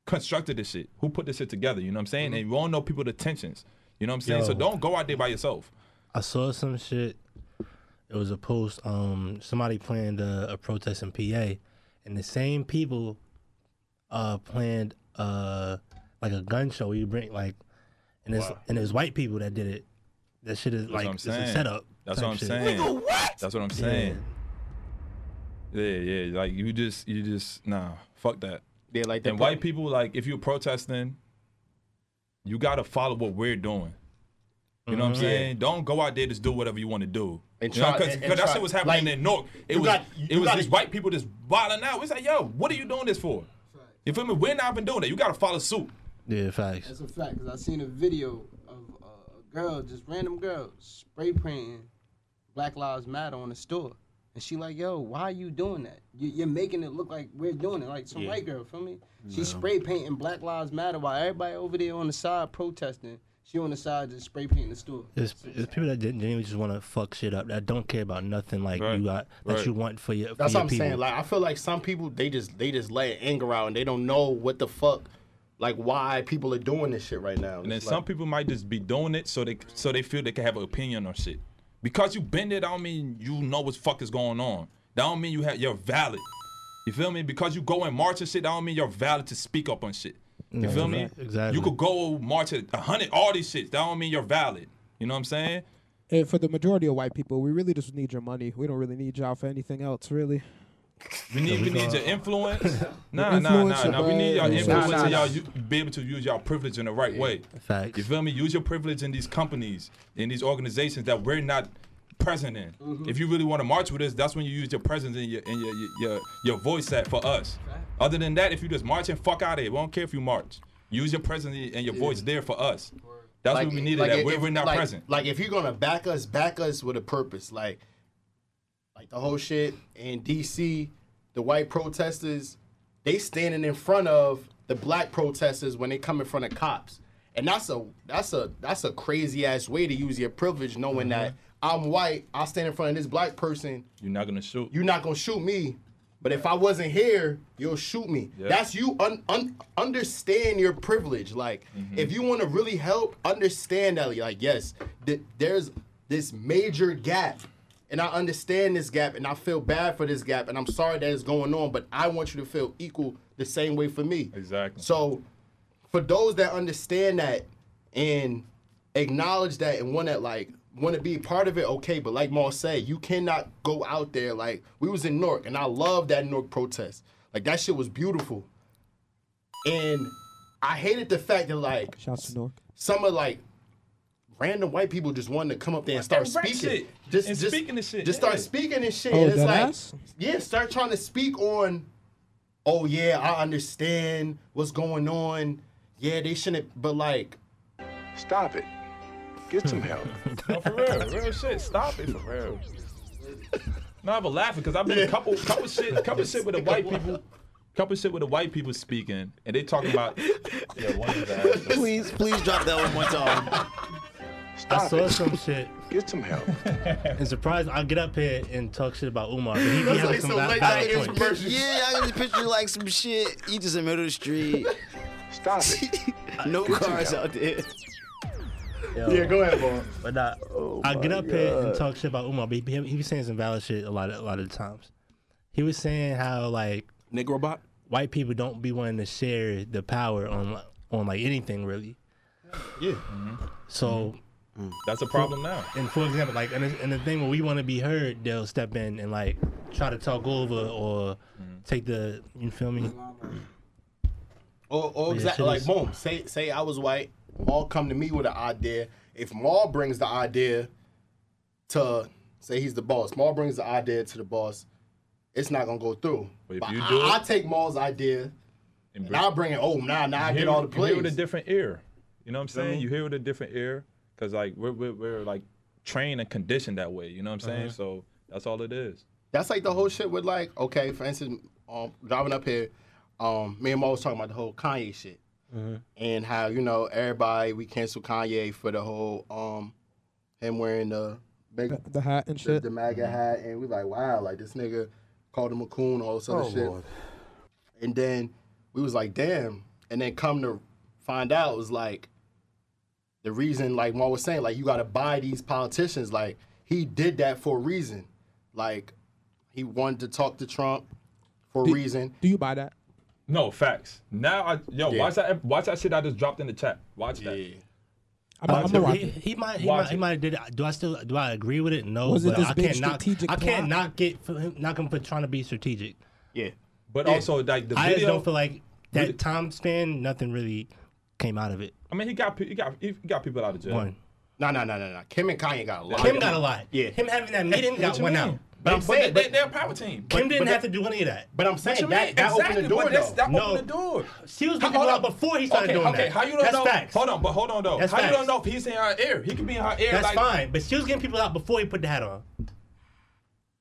constructed this shit, who put this shit together. You know what I'm saying? Mm-hmm. And we won't know people's intentions. You know what I'm saying? So don't go out there by yourself. I saw some shit. It was a post. Um, somebody planned a, a protest in PA, and the same people, uh, planned uh like a gun show. You bring like, and it's and it was white people that did it. That shit is That's like what I'm it's a setup. That's what I'm shit. saying. That's what I'm saying. Yeah, yeah. Like you just, you just, nah, fuck that. They like the And white people, like, if you're protesting, you gotta follow what we're doing. You know what I'm Mhm. saying? Don't go out there just do whatever you want to do. And you know, try- because and- and that try- shit was happening like, in Newark. It was got- it was these white people just wilding out. It's like, yo, what are you doing this for? You feel me? We're not even doing that. You gotta follow suit. Yeah, facts. That's a fact. Cause I seen a video of a girl, just random girl, spray painting Black Lives Matter on the store, and she like, "Yo, why are you doing that? You, you're making it look like we're doing it, like some Yeah. white girl." Feel me? Yeah. She spray painting Black Lives Matter while everybody over there on the side protesting. She on the side just spray painting the store. There's, there's people that didn't genuinely just want to fuck shit up that don't care about nothing like Right. you got that Right. you want for your. For That's your what I'm people. saying. Like I feel like some people they just they just let anger out and they don't know what the fuck, like why people are doing this shit right now. And then It's some people might just be doing it so they so they feel they can have an opinion on shit. Because you been there, that don't mean you know what fuck is going on. That don't mean you have you're valid. You feel me? Because you go and march and shit, that don't mean you're valid to speak up on shit. You Yeah, feel me? exactly. You could go march at a hundred all these shits. That don't mean you're valid. You know what I'm saying? And for the majority of white people, we really just need your money. We don't really need y'all for anything else, really. We need we need your influence. Nah, Your nah, nah, nah. We need your influence nah, and nah, y'all nah. u- be able to use y'all privilege in the right way. Facts. You feel me? Use your privilege in these companies, in these organizations that we're not present in. Mm-hmm. If you really want to march with us, that's when you use your presence and your and your your, your, your voice at for us. Other than that, if you just march and fuck out of here, we don't care if you march. Use your presence and your voice there for us. That's like- what we needed. like that if- we're, we're not like, present. Like if you're gonna back us, back us with a purpose. Like, like the whole shit in D.C. The white protesters, they standing in front of the black protesters when they come in front of cops, and that's a that's a that's a crazy ass way to use your privilege, knowing that Mm-hmm. I'm white, I stand in front of this black person. You're not gonna shoot. You're not gonna shoot me. But if I wasn't here, you'll shoot me. Yeah. That's you un, un, understand your privilege. Like, Mm-hmm. if you want to really help, understand that. Like, yes, th- there's this major gap, and I understand this gap, and I feel bad for this gap, and I'm sorry that it's going on. But I want you to feel equal the same way for me. Exactly. So, for those that understand that and acknowledge that and want that, like want to be part of it, okay. But like Mal said, you cannot go out there like we was in Newark, and I love that Newark protest. Like that shit was beautiful, and I hated the fact that like Shouts to Newark. some of like random white people just wanted to come up there and start And speaking, shit. just And just speaking this shit, just yeah. start speaking and shit. Oh, and it's like, ass? yeah, start trying to speak on. Oh yeah, I understand what's going on. Yeah, they shouldn't, but like, Stop it. Get some help. No, for real, real shit. Stop it for real. No, but laughing because I've been a couple, couple shit, couple shit with the white people, couple shit with the white people speaking, and they talking about. Yeah, one of that. Please, please drop that one more time. I saw it. some shit Get some help. and surprised I get up here and talk shit about Umar, but he, he That's has like some some valid late valid night points. inspiration. Yeah, I can just picture like some shit. You just in the middle of the street. Stop it. No cars out there. Yo. yeah, go ahead, boy. But nah, I get up here and talk shit about Umar, but he, he was saying some valid shit a lot of a lot of the times. He was saying how like Negro bot? white people don't be wanting to share the power on on like anything really. Yeah. So That's a problem now. and for example, like and the, and the thing when we want to be heard, they'll step in and like try to talk over or take the you feel me? Or, or Yeah, exactly like is- boom. Say say I was white. Mal come to me with an idea. If Mal brings the idea to say he's the boss, Mal brings the idea to the boss. It's not gonna go through. But if But you I, do it- I take Mal's idea And and I bring it. Oh, now now I get all the you hear with a different ear. You know what I'm saying? Mhm. You hear with a different ear because like we're, we're we're like trained and conditioned that way. You know what I'm saying? Uh-huh. So that's all it is. That's like the whole shit with like okay, for instance, um, driving up here, um, me and Mal was talking about the whole Kanye shit. And how you know everybody we canceled Kanye for the whole um him wearing the big The, the hat and the, shit. the MAGA hat, and we like wow, like this nigga called him a coon, all this other Oh, shit. Lord. And then we was like, damn. And then come to find out it was like the reason, like Mal was saying, like you gotta buy these politicians. Like he did that for a reason. Like he wanted to talk to Trump for a reason. Do you buy that? No facts. Now I yo Yeah. watch that watch that shit I just dropped in the chat. Watch that. Yeah. I'm, I'm he, a rock. he might, he Watch might, he it. might have did. it. Do I still, do I agree with it? No, Was it but this I big can't knock. strategic I can't plot? knock it for him, knock him for trying to be strategic. Yeah. But Yeah. also like the I just video. don't feel like that time span. Nothing really came out of it. I mean, he got pe- he got he got people out of jail. One, No, no, no, no, no. Kim and Kanye got a lot. Kim got a lot. Yeah. him having that meeting got What one out. But I'm saying, they, they're a power team. Kim didn't but have to do any of that. But I'm saying that that exactly, opened the door but that's, though. that No. opened the door. She was How- getting people out before he started okay, doing okay. that. How you don't That's know? facts. Hold on, but hold on though. That's how you don't know if he's in her ear? He could be in her ear. That's like, fine, but she was getting people out before he put the hat on.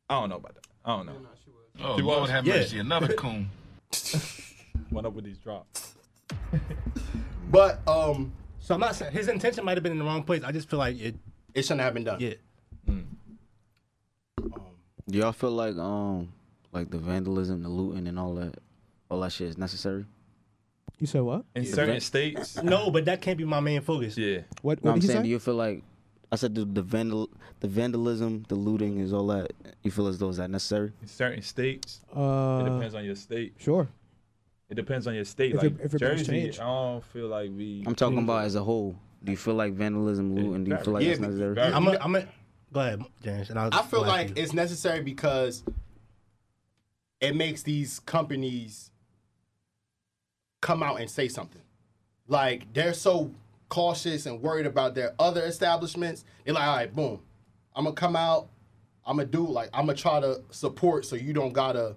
I don't know about that. I don't know. Oh, She Lord was. have Yeah. mercy. Another coon. Went up with these drops. But um, So I'm not saying his intention might have been in the wrong place. I just feel like it. it shouldn't have been done. Yeah. Do y'all feel like um like the vandalism, the looting, and all that, all that shit is necessary? You said what? In certain states, No, but that can't be my main focus. yeah. What? No, What I'm did he saying, say? do you feel like I said the, the vandal, the vandalism, the looting, is all that? You feel as though is that necessary? In certain states, Uh, it depends on your state. sure. It depends on your state. If like it- if it brings Jersey, change. I don't feel like we. I'm talking about as a whole. Do you feel like vandalism, looting? Do you feel like Yeah, that's but- necessary? I'm. A, I'm. A, go ahead, James. And I'll, I feel like you. it's necessary because it makes these companies come out and say something. Like they're so cautious and worried about their other establishments. They're like, all right, boom, I'm gonna come out. I'm gonna do like I'm gonna try to support so you don't gotta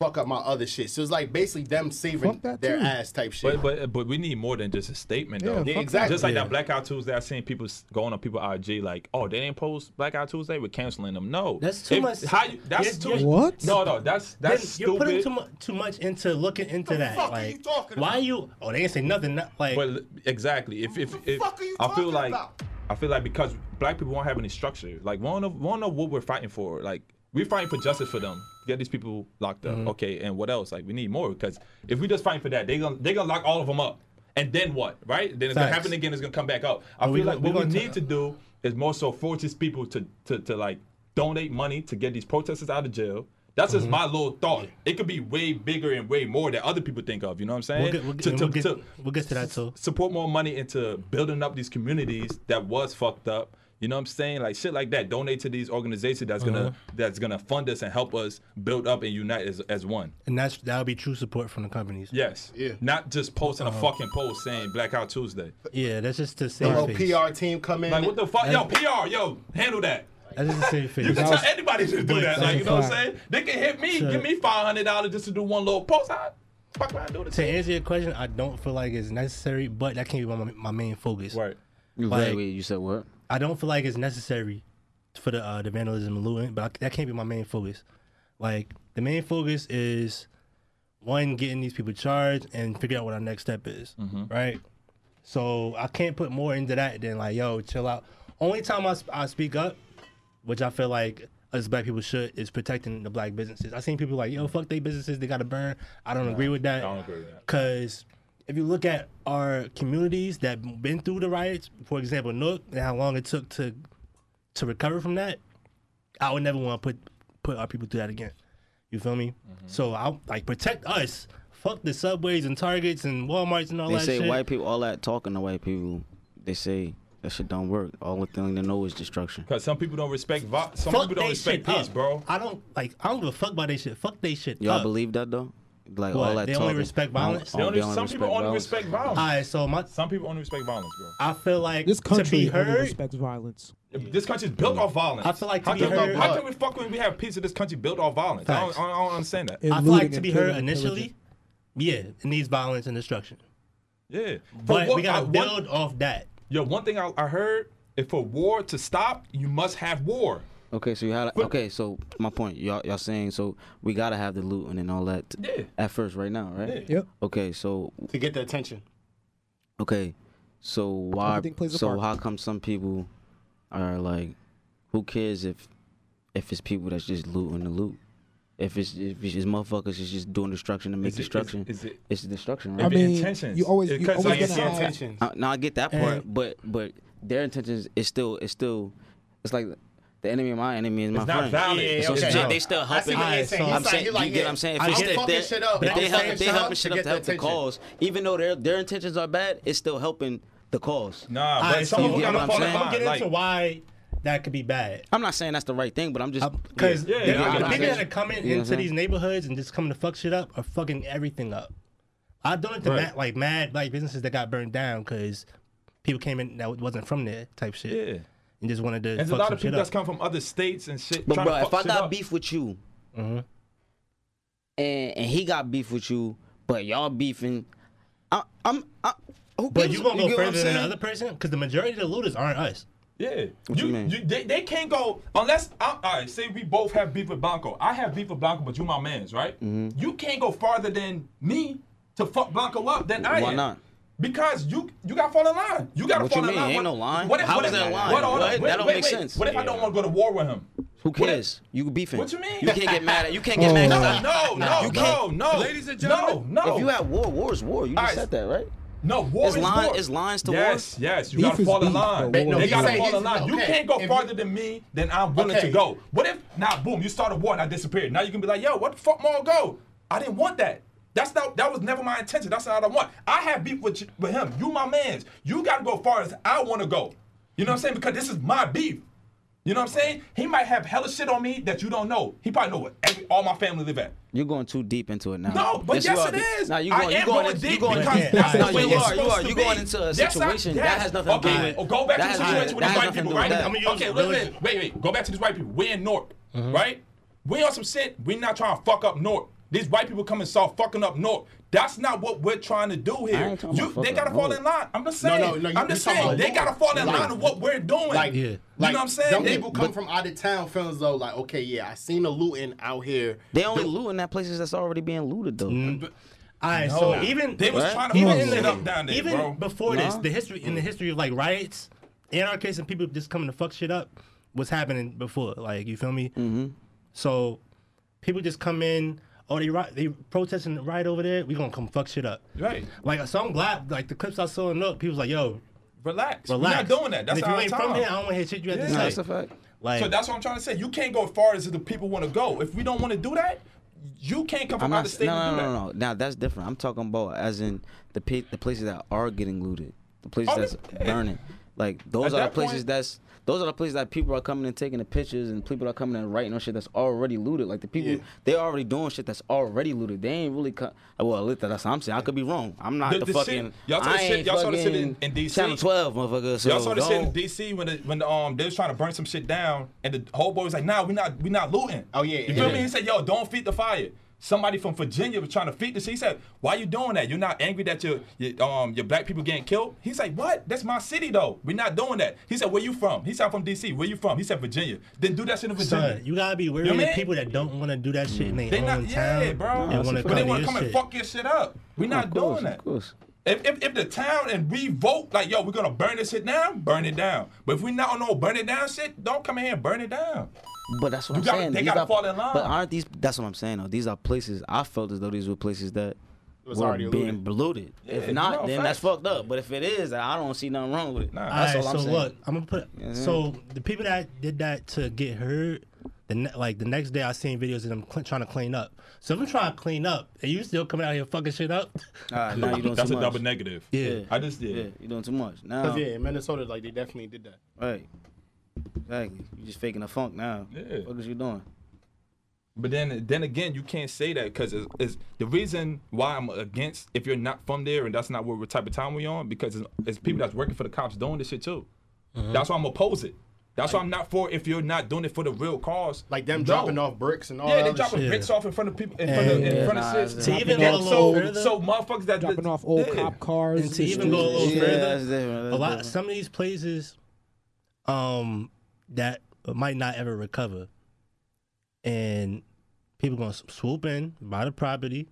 fuck up my other shit. So it's like basically them saving their too. ass type shit. But but but we need more than just a statement though. fuck Yeah, exactly. Just like Yeah. that Blackout Tuesday, I seen people going on people IG like, oh, they didn't post Blackout Tuesday, we're canceling them. No, That's too If- much- How you, that's Yes, too yes. What? No, no, that's Then that's you're putting too much too much into looking into that. fuck are you talking why about? you? Oh, they didn't say nothing. not- Like, But exactly, if if, if fuck are you I feel talking like about? I feel like because black people won't have any structure. Like we don't know, we don't know what we're fighting for. Like we're fighting for justice for them. Get these people locked up. Mm-hmm. Okay, and what else? Like we need more because if we just fighting for that, they gonna they gonna lock all of them up. And then what? Right? Then it's gonna happen again. It's gonna come back up. I Well, feel we like we what we need ta- to do is more so force these people to to to like donate money to get these protesters out of jail. That's Mm-hmm. just my little thought. It could be way bigger and way more that other people think of. You know what I'm saying? we'll get, we'll, get, To- to- we'll, get, to- we'll get to that too. support more money into building up these communities that was fucked up. You know what I'm saying? Like shit like that. Donate to these organizations that's gonna Uh-huh. that's gonna fund us and help us build up and unite as, as one. And that's that'll be true support from the companies. Yes. Yeah. Not just posting Uh-huh. a fucking post saying Blackout Tuesday. Yeah, that's just to the save whole face. PR team come in. Like what the fuck? Yo, PR, yo, handle that. That's just to save face. You can tell anybody to do that. Like, you know what I'm saying? They can hit me, So- give me five hundred dollars just to do one little post. I fuck around and do it. to answer your question, I don't feel like it's necessary, but that can't be my, my main focus. Right. You Like- wait, wait, you said what? I don't feel like it's necessary for the uh, the vandalism and looting, but I, that can't be my main focus. Like the main focus is one getting these people charged and figure out what our next step is, right? So I can't put more into that than like, yo, chill out. Only time I, I speak up, which I feel like us black people should, is protecting the black businesses. I seen people like, yo, fuck they businesses, they gotta burn. I don't agree with that. I don't agree with that. Cause if you look at our communities that been through the riots, for example, Newark, and how long it took to to recover from that, I would never want to put put our people through that again. You feel me? Mm-hmm. So I like protect us. Fuck the subways and Targets and WalMarts and all They that say shit. white people, all that talking to white people, they say that shit don't work. All the thing they know is destruction. Because some people don't respect vi- some fuck people don't respect shit peace, up. bro. I don't like. I don't give a fuck about they shit. Fuck they shit. Y'all up. believe that though? Like What, all that they talking. only respect violence? They only, some people only respect violence. All right, so my Some people only respect violence, bro. I feel like This to be country only heard. respects violence. This country's built off violence. I feel like to how be can, heard- how can we fuck when we have peace of this country built off violence? I don't, I, don't, I don't understand that. And I feel like to be heard initially, yeah, it needs violence and destruction. Yeah, But what- we gotta I- one- build off that. Yo, one thing I, I heard: if for war to stop, you must have war. Okay, so you had okay. So my point, y'all, y'all saying so we gotta have the looting and all that Yeah. at first, right now, right? Yeah. Yep. Okay, so to get the attention. okay, so why? Everything plays a So how come some people are like, who cares if if it's people that's just looting the loot? If it's if it's just motherfuckers is just doing destruction to make Is it- is- destruction, is it- it's destruction, right? If the mean, intentions- you always you because, always like, gonna have intentions. Uh, no, I get that part, And- but but their intentions is still it's still it's like the enemy of my enemy is my It's not friend. valid. Yeah, So okay. it's they still I see helping. what Alright, saying. so He's I'm like- saying, like, you get what I'm saying? If, I it's- get if fucking they're, shit up, if they I'm help, fucking if they shit helping up shit to up to help the cause, even though their their intentions are bad, it's still helping the cause. Nah, All but right, so some I'm people get gotta what fall I'm in saying? gonna get into why that could be bad. I'm not saying that's the right thing, but I'm just Because Yeah, the, yeah, the people that are coming You know into these neighborhoods and just coming to fuck shit up are fucking everything up. I've done it to Right. mad, like mad like businesses that got burned down because people came in that wasn't from there type shit yeah. And just wanted to And there's a lot some of people that's come from other states and shit. But bro, to if I got up. beef with you Mhm. and and he got beef with you, but y'all beefing, I, I'm I, who But gives- you gonna go get what I'm further than the saying? other person because the majority of the looters aren't us. Yeah, What you you, mean? you- they, they can't go unless I, all right. Say we both have beef with Blanco. I have beef with Blanco, but you my man's, right? Mm-hmm. You can't go farther than me to fuck Blanco up than I Why not? Because you you got to fall in line. You got to What fall you in mean? line. Ain't What- no line. What if, How what is if, that line? What, hold on, What? wait, That don't wait, make wait. sense. What if I don't want to go to war with him? Who What if- cares? You beefing. What you mean? You can't get mad at. You can't get Oh. mad. No, at no, no, You no, can't- no. Ladies and gentlemen, no. If you at war, war is war. You just Alright. said that, right? no, war It's is line- war. it's lines to war. yes, Yes, You Beef gotta is fall in line. but war they gotta fall in line. You can't go if farther you- than me than I'm willing Okay. to go. What if now, boom, you start a war and I disappeared. Now you can be like, yo, what the fuck more go? I didn't want that. That's not. That was never my intention. That's not what I want. I have beef with you- with him. You my man's. You gotta go as far as I want to go. You know what I'm saying? Because this is my beef. You know what I'm saying? He might have hella shit on me that you don't know. He probably know what every, all my family live at. You're going too deep into it now. No, but yes, are. it is. Now you I going, you am going, going into, deep you going because that's the way you are, You are. you going into a Yes, I- situation that has nothing to do okay. with. well, go back to the situation with these white people, right? I'm gonna Okay, listen, wait, wait, go back to these white people. We're in Newark, mm-hmm. right? We on some shit. We not trying to fuck up Newark. These white people come and start fucking up Newark. That's not what we're trying to do here. You, they gotta fall North. in line. I'm just saying. no, no, you- I'm just saying about they gotta fall in Like- line with what we're doing. Like, Yeah. you know what I'm saying? Them people come from out of town feeling as though like, okay, yeah, I seen the looting out here. They only looting at places that's already being looted though. All right, No. so even they was Right? trying to even fuck in the, up down there, even bro. before this, the history in the history of like riots, anarchists, and people just coming to fuck shit up was happening before. Like you feel me? Mm-hmm. So people just come in. Oh, they ri- they protesting right over there. We gonna come fuck shit up. Right. Like so, I'm glad. Like the clips I saw in Look, people was like, "Yo, Relax. relax." We're not doing that. That's and if our you ain't time. from here, I don't want to hear shit you have Yeah. to No, say. that's a fact. Like, So that's what I'm trying to say. You can't go as far as the people want to go. If we don't want to do that, you can't come I'm from out not. of state No, and no, do no, that. no, no. Now that's different. I'm talking about as in the pa- the places that are getting looted, the places Oh, that's yeah. burning. Like those At are the places point- that's those are the places that people are coming and taking the pictures and people are coming and writing on shit that's already looted. Like the people, Yeah. they already doing shit that's already looted. They ain't really. Co- well, look, that's what I'm saying. I could be wrong. I'm not The- the, the shit- fucking. y'all saw the I shit- ain't y'all saw the shit in- in DC? Channel 12, motherfucker. So Y'all saw this shit in DC when the, when the, um they was trying to burn some shit down, and the whole boy was like, "Nah, we not we not looting." Oh, yeah, you feel yeah. me? He said, "Yo, don't feed the fire." Somebody from Virginia was trying to feed this. He said, "Why you doing that? You're not angry that your, your um your black people getting killed?" He's like, "What? That's my city though. We're not doing that." He said, "Where you from?" He said, "I'm from DC." Where you from? He said, "Virginia." Then do that shit in Virginia. son, you gotta be wary You of mean? people that don't want to do that shit in their They own not, town. yeah, bro. And want to but they want to come and fuck your shit up. We're not course, doing that. Of course. If, if, if the town and we vote like yo, we're gonna burn this shit down, burn it down. But if we not on no burn it down shit, don't come in here and burn it down. But that's what You I'm gotta- saying. they These gotta are- fall in line. But aren't these? That's what I'm saying. Though these are places. I felt as though these were places that was were already being looted. looted. Yeah, if not, no, then that's fucked up. But if it is, I don't see nothing wrong with it. Nah. That's Alright, all I'm so saying. look, I'm gonna put. Yeah. So the people that did that to get hurt, the ne- like the next day I seen videos of them cl- trying to clean up. So if I'm trying to clean up, and you still coming out here fucking shit up, All right, now you're doing That's too a much. double negative. yeah. I just Yeah, did. you're doing too much. Now, Cause yeah, in Minnesota, like they definitely did that. right. Exactly. You just faking a funk now. Yeah. What is you doing? But then, then again, you can't say that because it's, it's the reason why I'm against. If you're not from there and that's not what type of time we're on, because it's, it's people that's working for the cops doing this shit too. Mm-hmm. That's why I'm opposed it. That's why I'm not for if you're not doing it for the real cause. Like them No. dropping off bricks and all Yeah, they other dropping shit. bricks off in front of people, in front of, in And- front Nah, of shit. To even go a little So, further, so motherfuckers that dropping off old yeah. cop cars. and to even go a little Yeah, further, that's different, that's a lot. different. Some of these places, um, that might not ever recover, and people gonna swoop in, buy the property,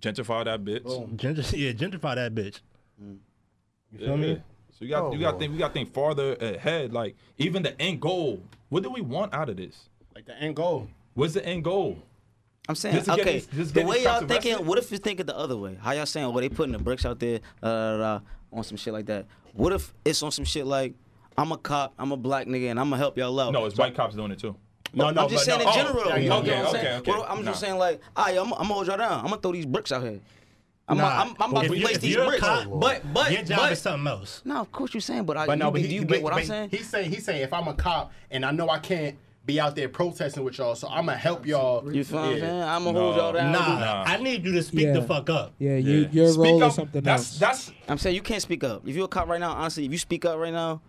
gentrify that bitch. gentr- yeah, gentrify that bitch. You feel me? So you got Oh, you got to think we got to think farther ahead. Like even the end goal. What do we want out of this? Like the end goal. What's the end goal? I'm saying, Just okay, these- just the way y'all cops thinking, arrested? what if you think it the other way? How y'all saying, well, they putting the bricks out there uh, on some shit like that? What if it's on some shit like, I'm a cop, I'm a black nigga, and I'm gonna help y'all out? No, it's white cops doing it too. No, no, I'm just saying no. in Oh, general. yeah, you know okay, what I'm okay, saying? okay. Well, I'm just saying like, all right, I'm, I'm gonna hold y'all down. I'm gonna throw these bricks out here. I'm, Nah, I'm, I'm about to you- place these bricks. cop, but but Your job but, is something else. No, of course you're saying, but I. But no, you, but do you but- get what I'm saying? He's saying he's saying if I'm a cop and I know I can't be out there protesting with y'all, so I'm gonna help y'all. You feel what I'm saying? I'm gonna hold y'all down. Nah, Nah. I need you to speak the fuck up. Yeah, you, your Speak role up. is something that's, else. That's I'm saying you can't speak up. If you're a cop right now, honestly, if you speak up right now,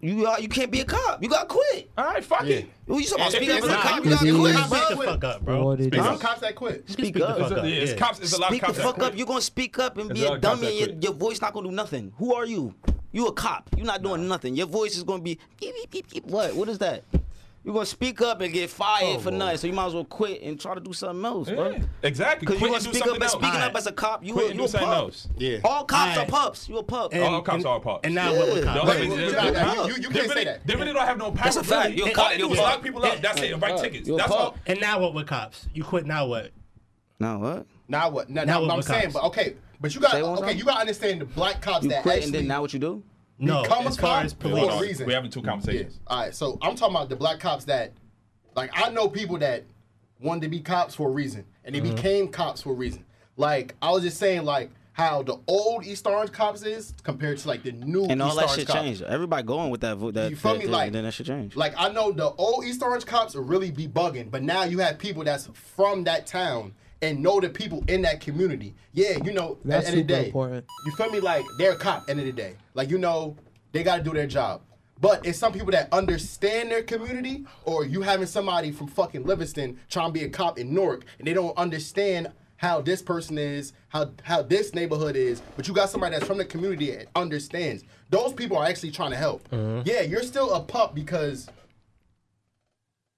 you are, you can't be a cop. You got to quit. all right. Fuck it. Who you talking about? If Speak up as a cop. You if got to it quit, is- Speak the bro. fuck up, bro. What it Speak There's is. some cops that quit. Speak Speak the up. fuck up. Yeah, it's Yeah. cops. It's a lot Speak of the cops. that fuck up. You're gonna speak up and There's be a a lot of cops dummy, and your, your voice not gonna do nothing. Who are you? You a cop. You're not doing nothing. Your voice is gonna be beep, beep, beep, beep. what? What is that? You're gonna speak up and get fired oh, for nothing. So you might as well quit and try to do something else, bro. Exactly. Because you Quit gonna speak up something else. speaking up as a cop. You Quit a, and you a something pup. else. Yeah. All cops Alright. are pups. You a pup. And- All cops and- are pups. And now what with Yeah. cops? Don't Wait, you they- got- they- you- you- you can't say that. They really don't have no power. That's a fact. You're a cop. You're is a lock people up. That's it. Write tickets. That's all. And now what with cops? You quit now what? Now what? Now what? Now, Now now what what I'm saying, but okay, but you got Say it one okay. You got to understand the black cops You that quit actually and then now what you do? No, become a as far cop as for a police. reason. We're having two Yeah. conversations. All right, so I'm talking about the black cops that, like, I know people that wanted to be cops for a reason, and they Mm-hmm. became cops for a reason. Like, I was just saying, like, how the old East Orange cops is compared to like the new And all that Orange shit cops. changed. Everybody going with that vote. That, You feel that, me? that- Like- then that should change. Like I know the old East Orange cops will really be bugging, but now you have people that's from that town and know the people in that community. Yeah, you know, That's at the end of the day, important. you feel me? Like they're a cop. End of the day, like you know, they got to do their job. But it's some people that understand their community, or you having somebody from fucking Livingston trying to be a cop in Newark, and they don't understand how this person is, how how this neighborhood is. But you got somebody that's from the community that understands. Those people are actually trying to help. Mm-hmm. Yeah, you're still a pup because.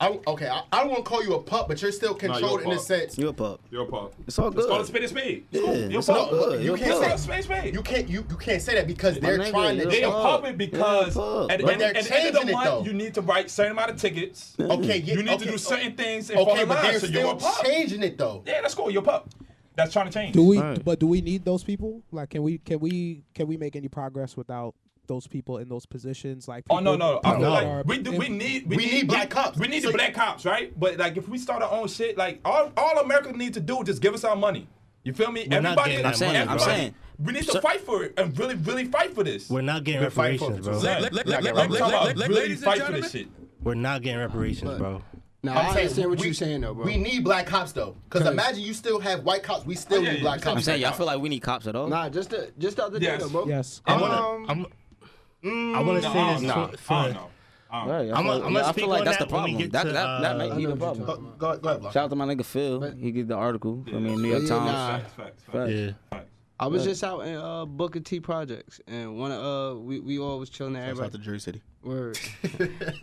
I, okay, I, I don't want to call you a pup, but you're still controlled in the pup. sense. You're a pup. You're a pup. It's all Let's call it good. spade a spade. Yeah, You're a it's all pup. good. You You're a can't Call say it pup. spade spade. You can't you you can't say that because My they're nigga, trying to. They are pup. pumping because Yeah, pup. at, the But end, they're at the end of the changing it, month, though. you need to write certain amount of tickets. Okay, yeah, You need okay, to do certain things and Okay, but line, they're so you're a still pup. changing it though. Yeah, that's cool. You're a pup. That's trying to change. Do we? Right. But do we need those people? Like, can we? Can we? Can we make any progress without those people in those positions? Like, Oh no people- no! I feel people like are we do, we need We need black cops. We need So the black cops, right? But like if we start our own shit, like all all America need to do is just give us our money. You feel me? We're everybody, getting I'm saying- money, I'm everybody, saying- we need to Sir- fight for it and really, really fight for this. We're not getting We're reparations, bro. Son, I'm let- talking let- about let- really ladies and gentlemen. We're not getting reparations, bro. Now I'm I saying understand what we- you're saying though, bro. We need black cops though, because imagine you still have white cops. We still Oh, yeah, need black you cops. I'm saying y'all feel like we need cops at all. Nah, just the just the other day Yes. though, bro. Yes. I Um, wanna, I'm, I want to No, say I this don't know. for, for I don't know. Um, right, I, feel, I'm feel, a- I'm yeah, I feel like that's that the problem. That, to, that, that might uh, be the I know what you're problem. Go, go, go ahead, Shout out to my nigga Phil. He get the article from the New York Yeah, Times. nah. Facts, facts, facts, Facts. yeah. facts. I was just out in uh, Booker T projects, and one of uh we we all was chilling there. Shouts out Everybody, to Jersey City. word.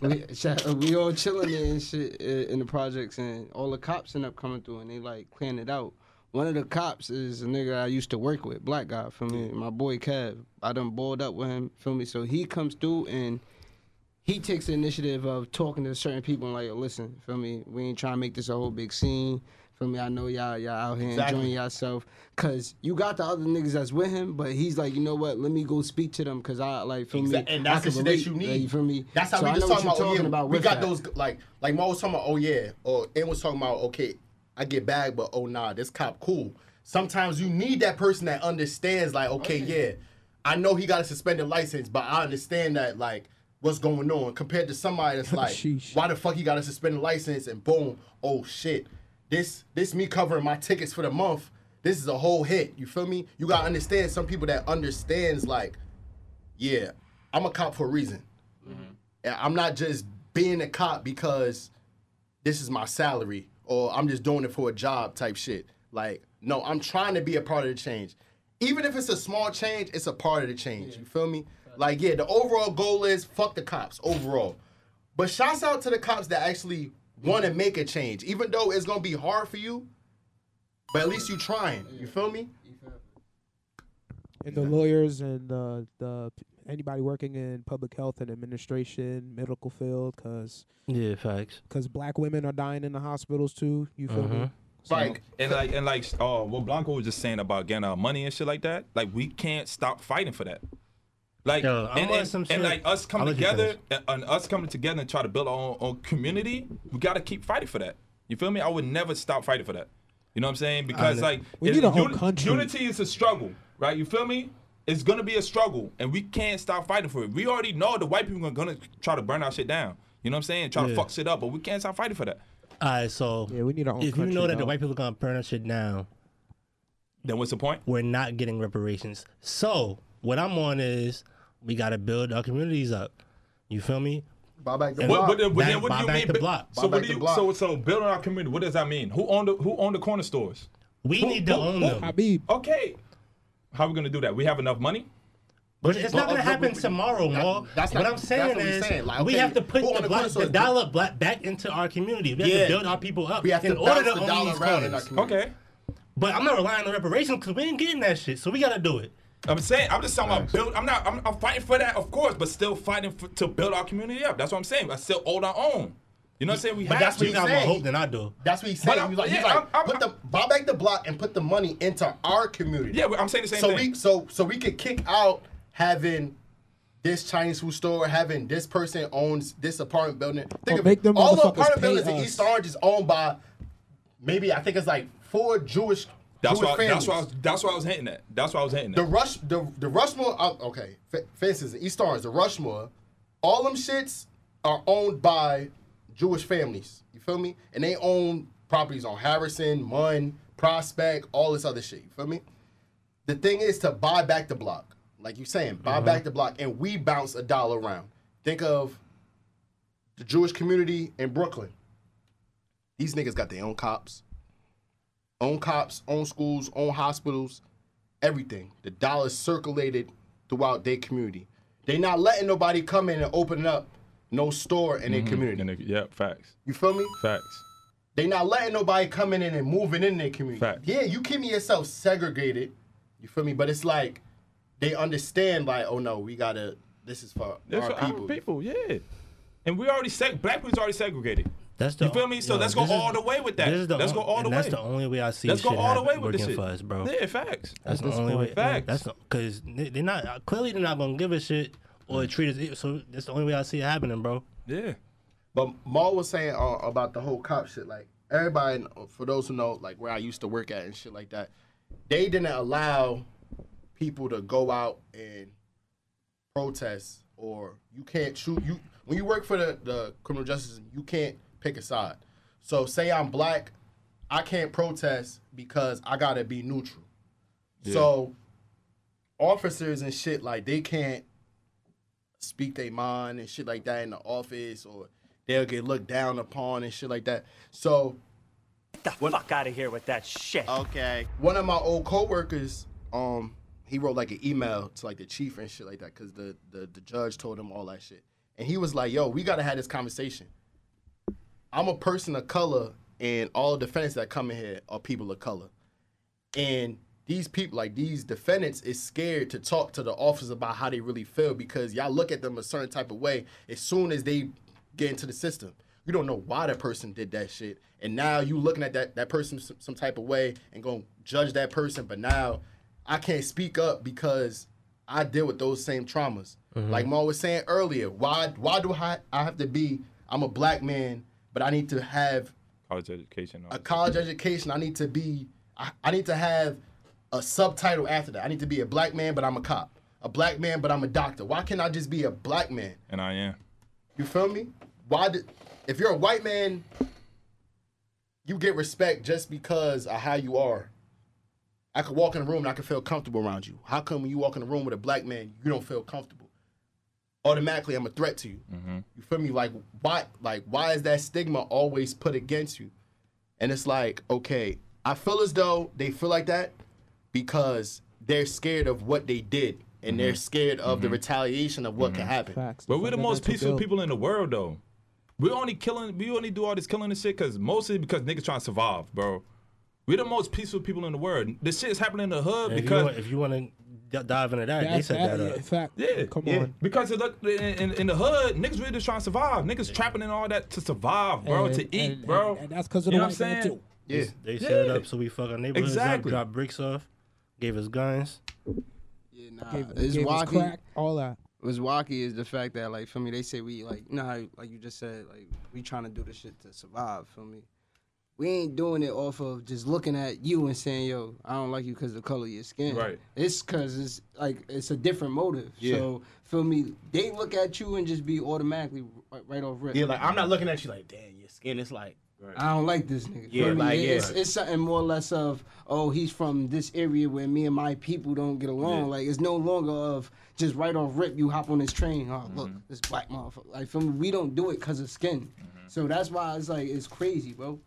we, shout- we all chilling there and shit in the projects, and all the cops end up coming through, and they like clearing it out. One of the cops is a nigga I used to work with, black guy, feel me? My boy Kev. I done balled up with him, feel me? So he comes through and he takes the initiative of talking to certain people and like, listen, feel me? We ain't trying to make this a whole big scene. Feel me? I know y'all y'all out here Exactly. enjoying yourself. Cause you got the other niggas that's with him, but he's like, you know what? Let me go speak to them because I like feel Exact- me. and that's the shit that you like, need. you feel me? That's how So we just talking about. Oh, yeah, we got that. those like like Mo was talking about. Oh yeah, or it was talking about. Okay, I get bagged, but oh nah, this cop cool. Sometimes you need that person that understands. Like okay, yeah, I know he got a suspended license, but I understand that like what's going on compared to somebody that's like, why the fuck he got a suspended license and boom, oh shit, this this me covering my tickets for the month. This is a whole hit. You feel me? You gotta understand some people that understands like, yeah, I'm a cop for a reason. Mm-hmm. And I'm not just being a cop because this is my salary or I'm just doing it for a job type shit. Like, no, I'm trying to be a part of the change. Even if it's a small change, it's a part of the change. You feel me? Like, yeah, the overall goal is fuck the cops overall. But shouts out to the cops that actually want to make a change, even though it's gonna be hard for you. But at least you trying. You feel me? and the lawyers and uh, the the anybody working in public health and administration, medical field, because Yeah, facts. because black women are dying in the hospitals too. You feel me? Mhm. So- Like, And like and like uh, what Blanco was just saying about getting our money and shit like that. Like we can't stop fighting for that. Like Yo, I and, and, some and like us coming together and, and us coming together and try to build our own, own community. We got to keep fighting for that. You feel me? I would never stop fighting for that. You know what I'm saying? Because like We need a whole uni- country. unity is a struggle, right? You feel me? It's gonna be a struggle, and we can't stop fighting for it. We already know the white people are gonna try to burn our shit down. You know what I'm saying? Try to Yeah. fuck shit up, but we can't stop fighting for that. All right, so Yeah, we need our own if you know that the white people are gonna burn our shit down, Then what's the point? we're not getting reparations. So what I'm on is we gotta build our communities up. You feel me? Buy back the And What, block. what, what, Back- what buy do you back mean? the bu- block. So what do the you? block. So so building our community. What does that mean? Who owned the Who owned the corner stores? We Who- need to who- own who- them. Habib. Okay. How are we gonna do that? We have enough money? But it's not gonna but- happen but- tomorrow, that- Mo. that's what I'm saying that's what we're is saying. Like, we have to put the, the black, the dollar black back into our community. We have Yeah. to build our people up We have in to order bounce to the own dollar these around in our corners. community. Okay. But I'm not relying on reparations because we ain't getting that shit. So we gotta do it. I'm saying I'm just talking about build. I'm not. I'm, I'm fighting for that, of course, but still fighting for, to build our community up. That's what I'm saying. I still hold our own. You know what I'm saying? We But have that's to. what You got more saying. hope than I do. That's what he's But saying. I'm- He's like, he's yeah, like I'm- I'm- put the buy back the block and put the money into our community. Yeah, I'm saying the same so thing. we so so we could kick out having this Chinese food store, having this person owns this apartment building. Think Or of make them all the apartment pay buildings in. East Orange is owned by maybe I think it's like four Jewish that's Jewish why. families. That's why. I was, that's why I was hitting that. That's why I was hitting at. The. Rush, the the Rushmore. Uh, okay, for, for instance, in East Orange, the Rushmore, all them shits are owned by Jewish families. You feel me? And they own properties on Harrison, Munn, Prospect, all this other shit. You feel me? The thing is to buy back the block, like you saying, buy mm-hmm. back the block, and we bounce a dollar around. Think of the Jewish community in Brooklyn. These niggas got their own cops, own cops, own schools, own hospitals, everything. The dollars circulated throughout their community. They not letting nobody come in and open up no store in their mm-hmm. community. And the- yeah, facts. You feel me? Facts. They not letting nobody coming in and moving in their community. Facts. Yeah, you keeping yourself segregated. You feel me? But it's like they understand, like, oh no, we gotta. This is for That's our for people. our people. Yeah. And we already seg- black people's already segregated. That's the You feel me? So yo, let's go this is- all the way with that. the Let's on- go all the way. That's the only way I see Let's go shit all the way happen- with this working shit. for us, bro. Yeah, facts. That's At the this only way. point. Facts. That's because they, they're not clearly they're not gonna give a shit or treat us. So that's the only way I see it happening, bro. Yeah. But Mal was saying uh, about the whole cop shit. Like everybody, for those who know, like where I used to work at and shit like that, they didn't allow people to go out and protest, or you can't shoot. You when you work for the the criminal justice, you can't pick a side. So say I'm black, I can't protest because I gotta be neutral. So officers and shit like they can't speak their mind and shit like that in the office or they'll get looked down upon and shit like that. So get the fuck out of here with that shit. Okay. One of my old coworkers, um, he wrote like an email to like the chief and shit like that because the, the the judge told him all that shit, and he was like, "Yo, we gotta have this conversation. I'm a person of color, and all defendants that come in here are people of color, and these people, like these defendants, is scared to talk to the officers about how they really feel because y'all look at them a certain type of way as soon as they get into the system. You don't know why that person did that shit, and now you looking at that that person some, some type of way and gonna judge that person. But now I can't speak up because I deal with those same traumas. Mm-hmm. Like Mo was saying earlier, why why do I I have to be? I'm a black man, but I need to have College education. a college education. I need to be. I, I need to have a subtitle after that. I need to be a black man, but I'm a cop. A black man, but I'm a doctor. Why can't I just be a black man? And I am. You feel me? Why did? If you're a white man, you get respect just because of how you are. I could walk in a room and I could feel comfortable around you. How come when you walk in a room with a black man, you don't feel comfortable? Automatically, I'm a threat to you. Mm-hmm. You feel me? Like why? Like why is that stigma always put against you? And it's like, okay, I feel as though they feel like that because they're scared of what they did and they're mm-hmm. scared of the mm-hmm. retaliation of what can mm-hmm. happen. Facts. But we're the most peaceful people in the world, though. We only killing. We only do all this killing and shit because mostly because niggas trying to survive, bro. We're the most peaceful people in the world. This shit is happening in the hood If you, because want, if you want to dive into that, they That's set that, that up. in fact, yeah, come yeah. on. Because it look, in, in, in the hood, niggas really just trying to survive. Niggas trapping and all that to survive, bro, And- to eat, and- bro. and- and that's 'cause of you the know what I'm white man, saying? too. Yeah. They set it Yeah. up so we fuck our neighborhoods Exactly. up, drop bricks off, gave us guns. Yeah, nah. Gave, it's gave us wacky. crack, all that. What's wacky is the fact that like for me, they say we like you know how like you just said like we trying to do this shit to survive. Feel me? we ain't doing it off of just looking at you and saying, "Yo, I don't like you because of the color of your skin." Right. It's because it's like it's a different motive. Yeah. So feel me? They look at you and just be automatically right, right off rip. Yeah, like I'm not looking at you like, damn, your skin It's like. I don't like this nigga. Yeah, like, It- yeah. It's, it's something more or less of, oh, he's from this area where me and my people don't get along. Yeah. Like, it's no longer of just right off rip, you hop on this train. Oh, look, Mm-hmm. this black motherfucker. Like, feel me? We don't do it because of skin. Mm-hmm. So that's why it's like, it's crazy, bro.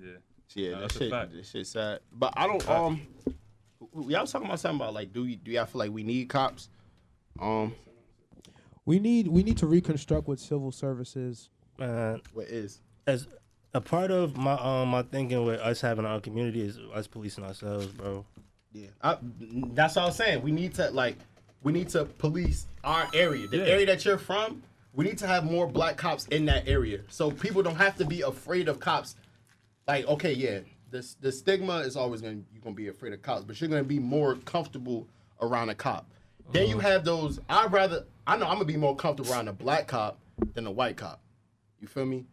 Yeah. Yeah, No, that that's a shit, fact. that shit sad. But I don't. Um, y'all was talking about something about like, do you do y'all feel like we need cops? Um, We need we need to reconstruct with civil services. Man, what is? as a part of my um my thinking with us having our community is us policing ourselves, bro. Yeah, I, that's all I'm saying. We need to like, we need to police our area, the Yeah. area that you're from. We need to have more black cops in that area, so people don't have to be afraid of cops. Like, okay, yeah, this the stigma is always gonna you're gonna be afraid of cops, but you're gonna be more comfortable around a cop. Then you have those. I'd rather. I know I'm gonna be more comfortable around a black cop than a white cop. You feel me?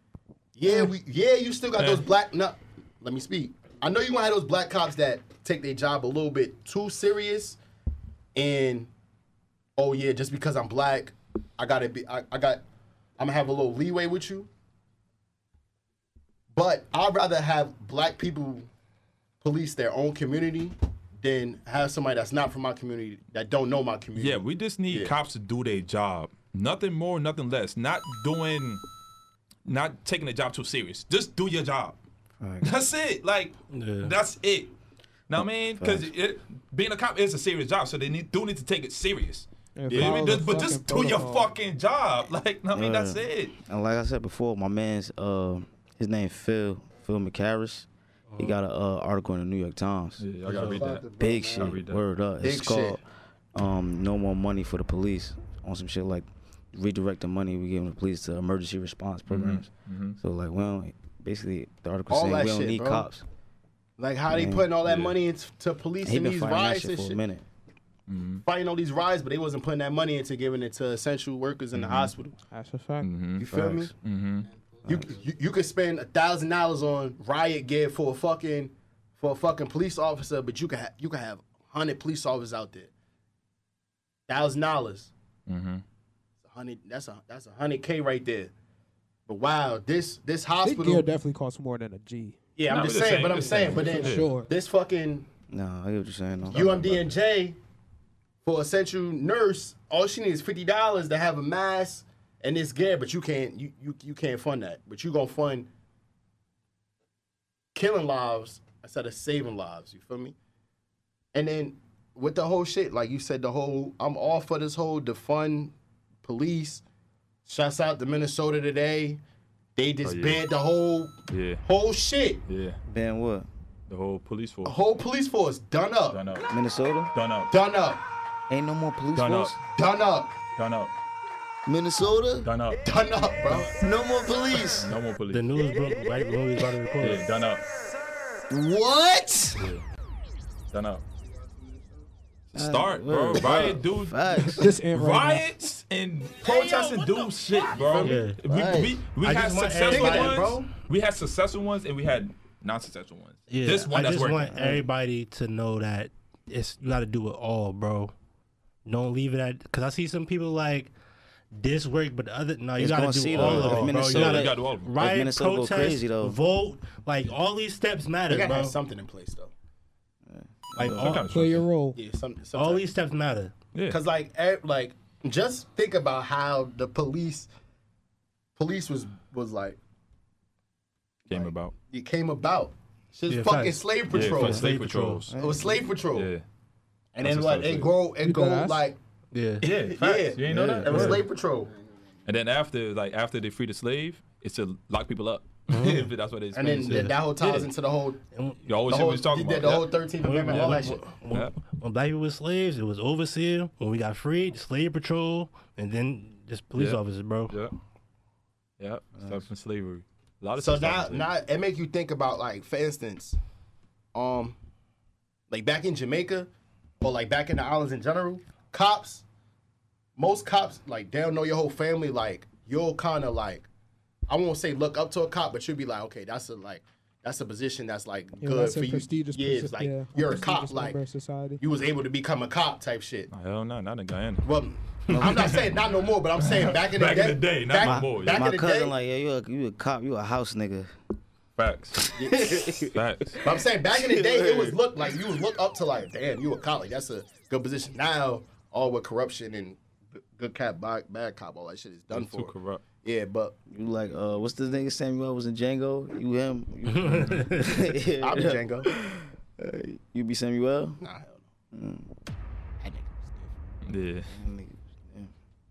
Yeah, we. Yeah, you still got those black. No, let me speak. I know you want to have those black cops that take their job a little bit too serious, and oh yeah, just because I'm black, I gotta be. I, I got. I'm gonna have a little leeway with you. But I'd rather have black people police their own community than have somebody that's not from my community that don't know my community. Yeah, we just need Yeah. cops to do their job. Nothing more, nothing less. Not doing, not taking the job too serious. Just do your job. That's it. Like, Yeah. that's it. Now, I mean, because being a cop is a serious job, so they need, do need to take it serious. And Yeah, I mean, follow the just- but just do your fucking job. Like, I mean, that's it. And like I said before, my man's uh his name Phil Phil McHarris. He got an uh, article in the New York Times. Yeah, I gotta read that. Big shit. read that. Word up. Big it's called um No More Money for the Police on some shit like redirect the money we give the police to emergency response mm-hmm. programs. Mm-hmm. So like well, basically the article All saying we don't shit, need bro. cops. Like how they putting all that Yeah. money into to police He in been these riots and for a shit. minute. Mm-hmm. Fighting all these riots, but they wasn't putting that money into giving it to essential workers in the hospital. That's a fact. Mm-hmm. You feel me? Facts. Mm-hmm. You, you you could spend a thousand dollars on riot gear for a fucking for a fucking police officer, but you could have you could have hundred police officers out there. Thousand dollars. Hundred. That's a that's a hundred k right there. But wow, this this I think hospital. gear definitely costs more than a G. yeah, I'm Nah, just saying. saying, But I'm saying. saying. But then sure. this fucking No, I get what you're saying. though. UMD and J for essential nurse, all she needs is fifty dollars to have a mask and this gear, but you can't you, you you can't fund that. But you gonna fund killing lives instead of saving lives. You feel me? And then with the whole shit, like you said, the whole I'm all for this whole defund police. Shouts out to Minnesota today. They disbanded oh, the whole Yeah, whole shit. yeah. Ben what? The whole police force. The whole police force done up. Done up. Minnesota? Done up. Done up. Ain't no more police Done force? up. Done up. Done up. Minnesota? Done up. Done up, bro. No more police. No more police. The news broke right when we was about to record. Yeah, done up. What? Done up. Uh, Start, bro. word. Riot, dude. Facts. This ain't right. Riots and protesting do shit, bro. We, we, we had successful ones. bro. We had successful ones and we had non-successful ones. Yeah, this one I that's just working. want everybody to know that it's you got to do it all, bro. Don't leave it at because I see some people like this work, but the other no, you got gonna see, do all though, of if it, bro. You Minnesota- got You to gotta do all of them. riot, protest, crazy, though. vote, like all these steps matter, They gotta bro. have something in place though. Like Some all, kind Play your role. Yeah, some, all these steps matter. Yeah. Cause like, e- like, just think about how the police, police was was like Came about. it came about. It's just Yeah, fucking facts. slave Yeah, patrol. for slave patrols. it was slave patrol. Yeah. And That's then what like I it said. go it go deadass? like Yeah, Yeah, yeah, facts. You ain't know that? It was Word. slave patrol. And then after, like after they free the slave, it's to lock people up. That's what they. And then explain. that, that whole ties Yeah. into the whole And You always the whole, what talking the, about. the whole 13th Amendment, all that shit. when, Yeah. when black people were slaves, it was overseer. When we got freed, slave patrol, and then just police Yeah. officers, bro. Yeah. Yeah. Stuff from slavery. A lot of So stuff now, from now it make you think about like, for instance, um, like back in Jamaica, or like back in the islands in general, cops, most cops like they don't know your whole family. Like you'll kind of like, I won't say look up to a cop, but you'll be like, okay, that's a like, that's a position that's like Yeah, good that's for a you. Prestigious yeah, it's like yeah, you're a cop, like society. you was able to become a cop type shit. Hell no, not in Guyana. Well, I'm not saying not no more, but I'm saying back in the Back day. in the day, not back, no more. Back My in the cousin day, like, yeah, you a, you a cop, you a house nigga. Facts. Facts. But I'm saying back in the day, it was look like you was look up to like, damn, you a cop. Like that's a good position. Now, all with corruption and good cop, bad, bad cop, all that shit is done Too for. corrupt. Yeah, but You like, uh, what's the nigga Samuel was in Django? You him? You, I'll be Django. Uh, you be Samuel? Nah, hell no. Mm. Yeah.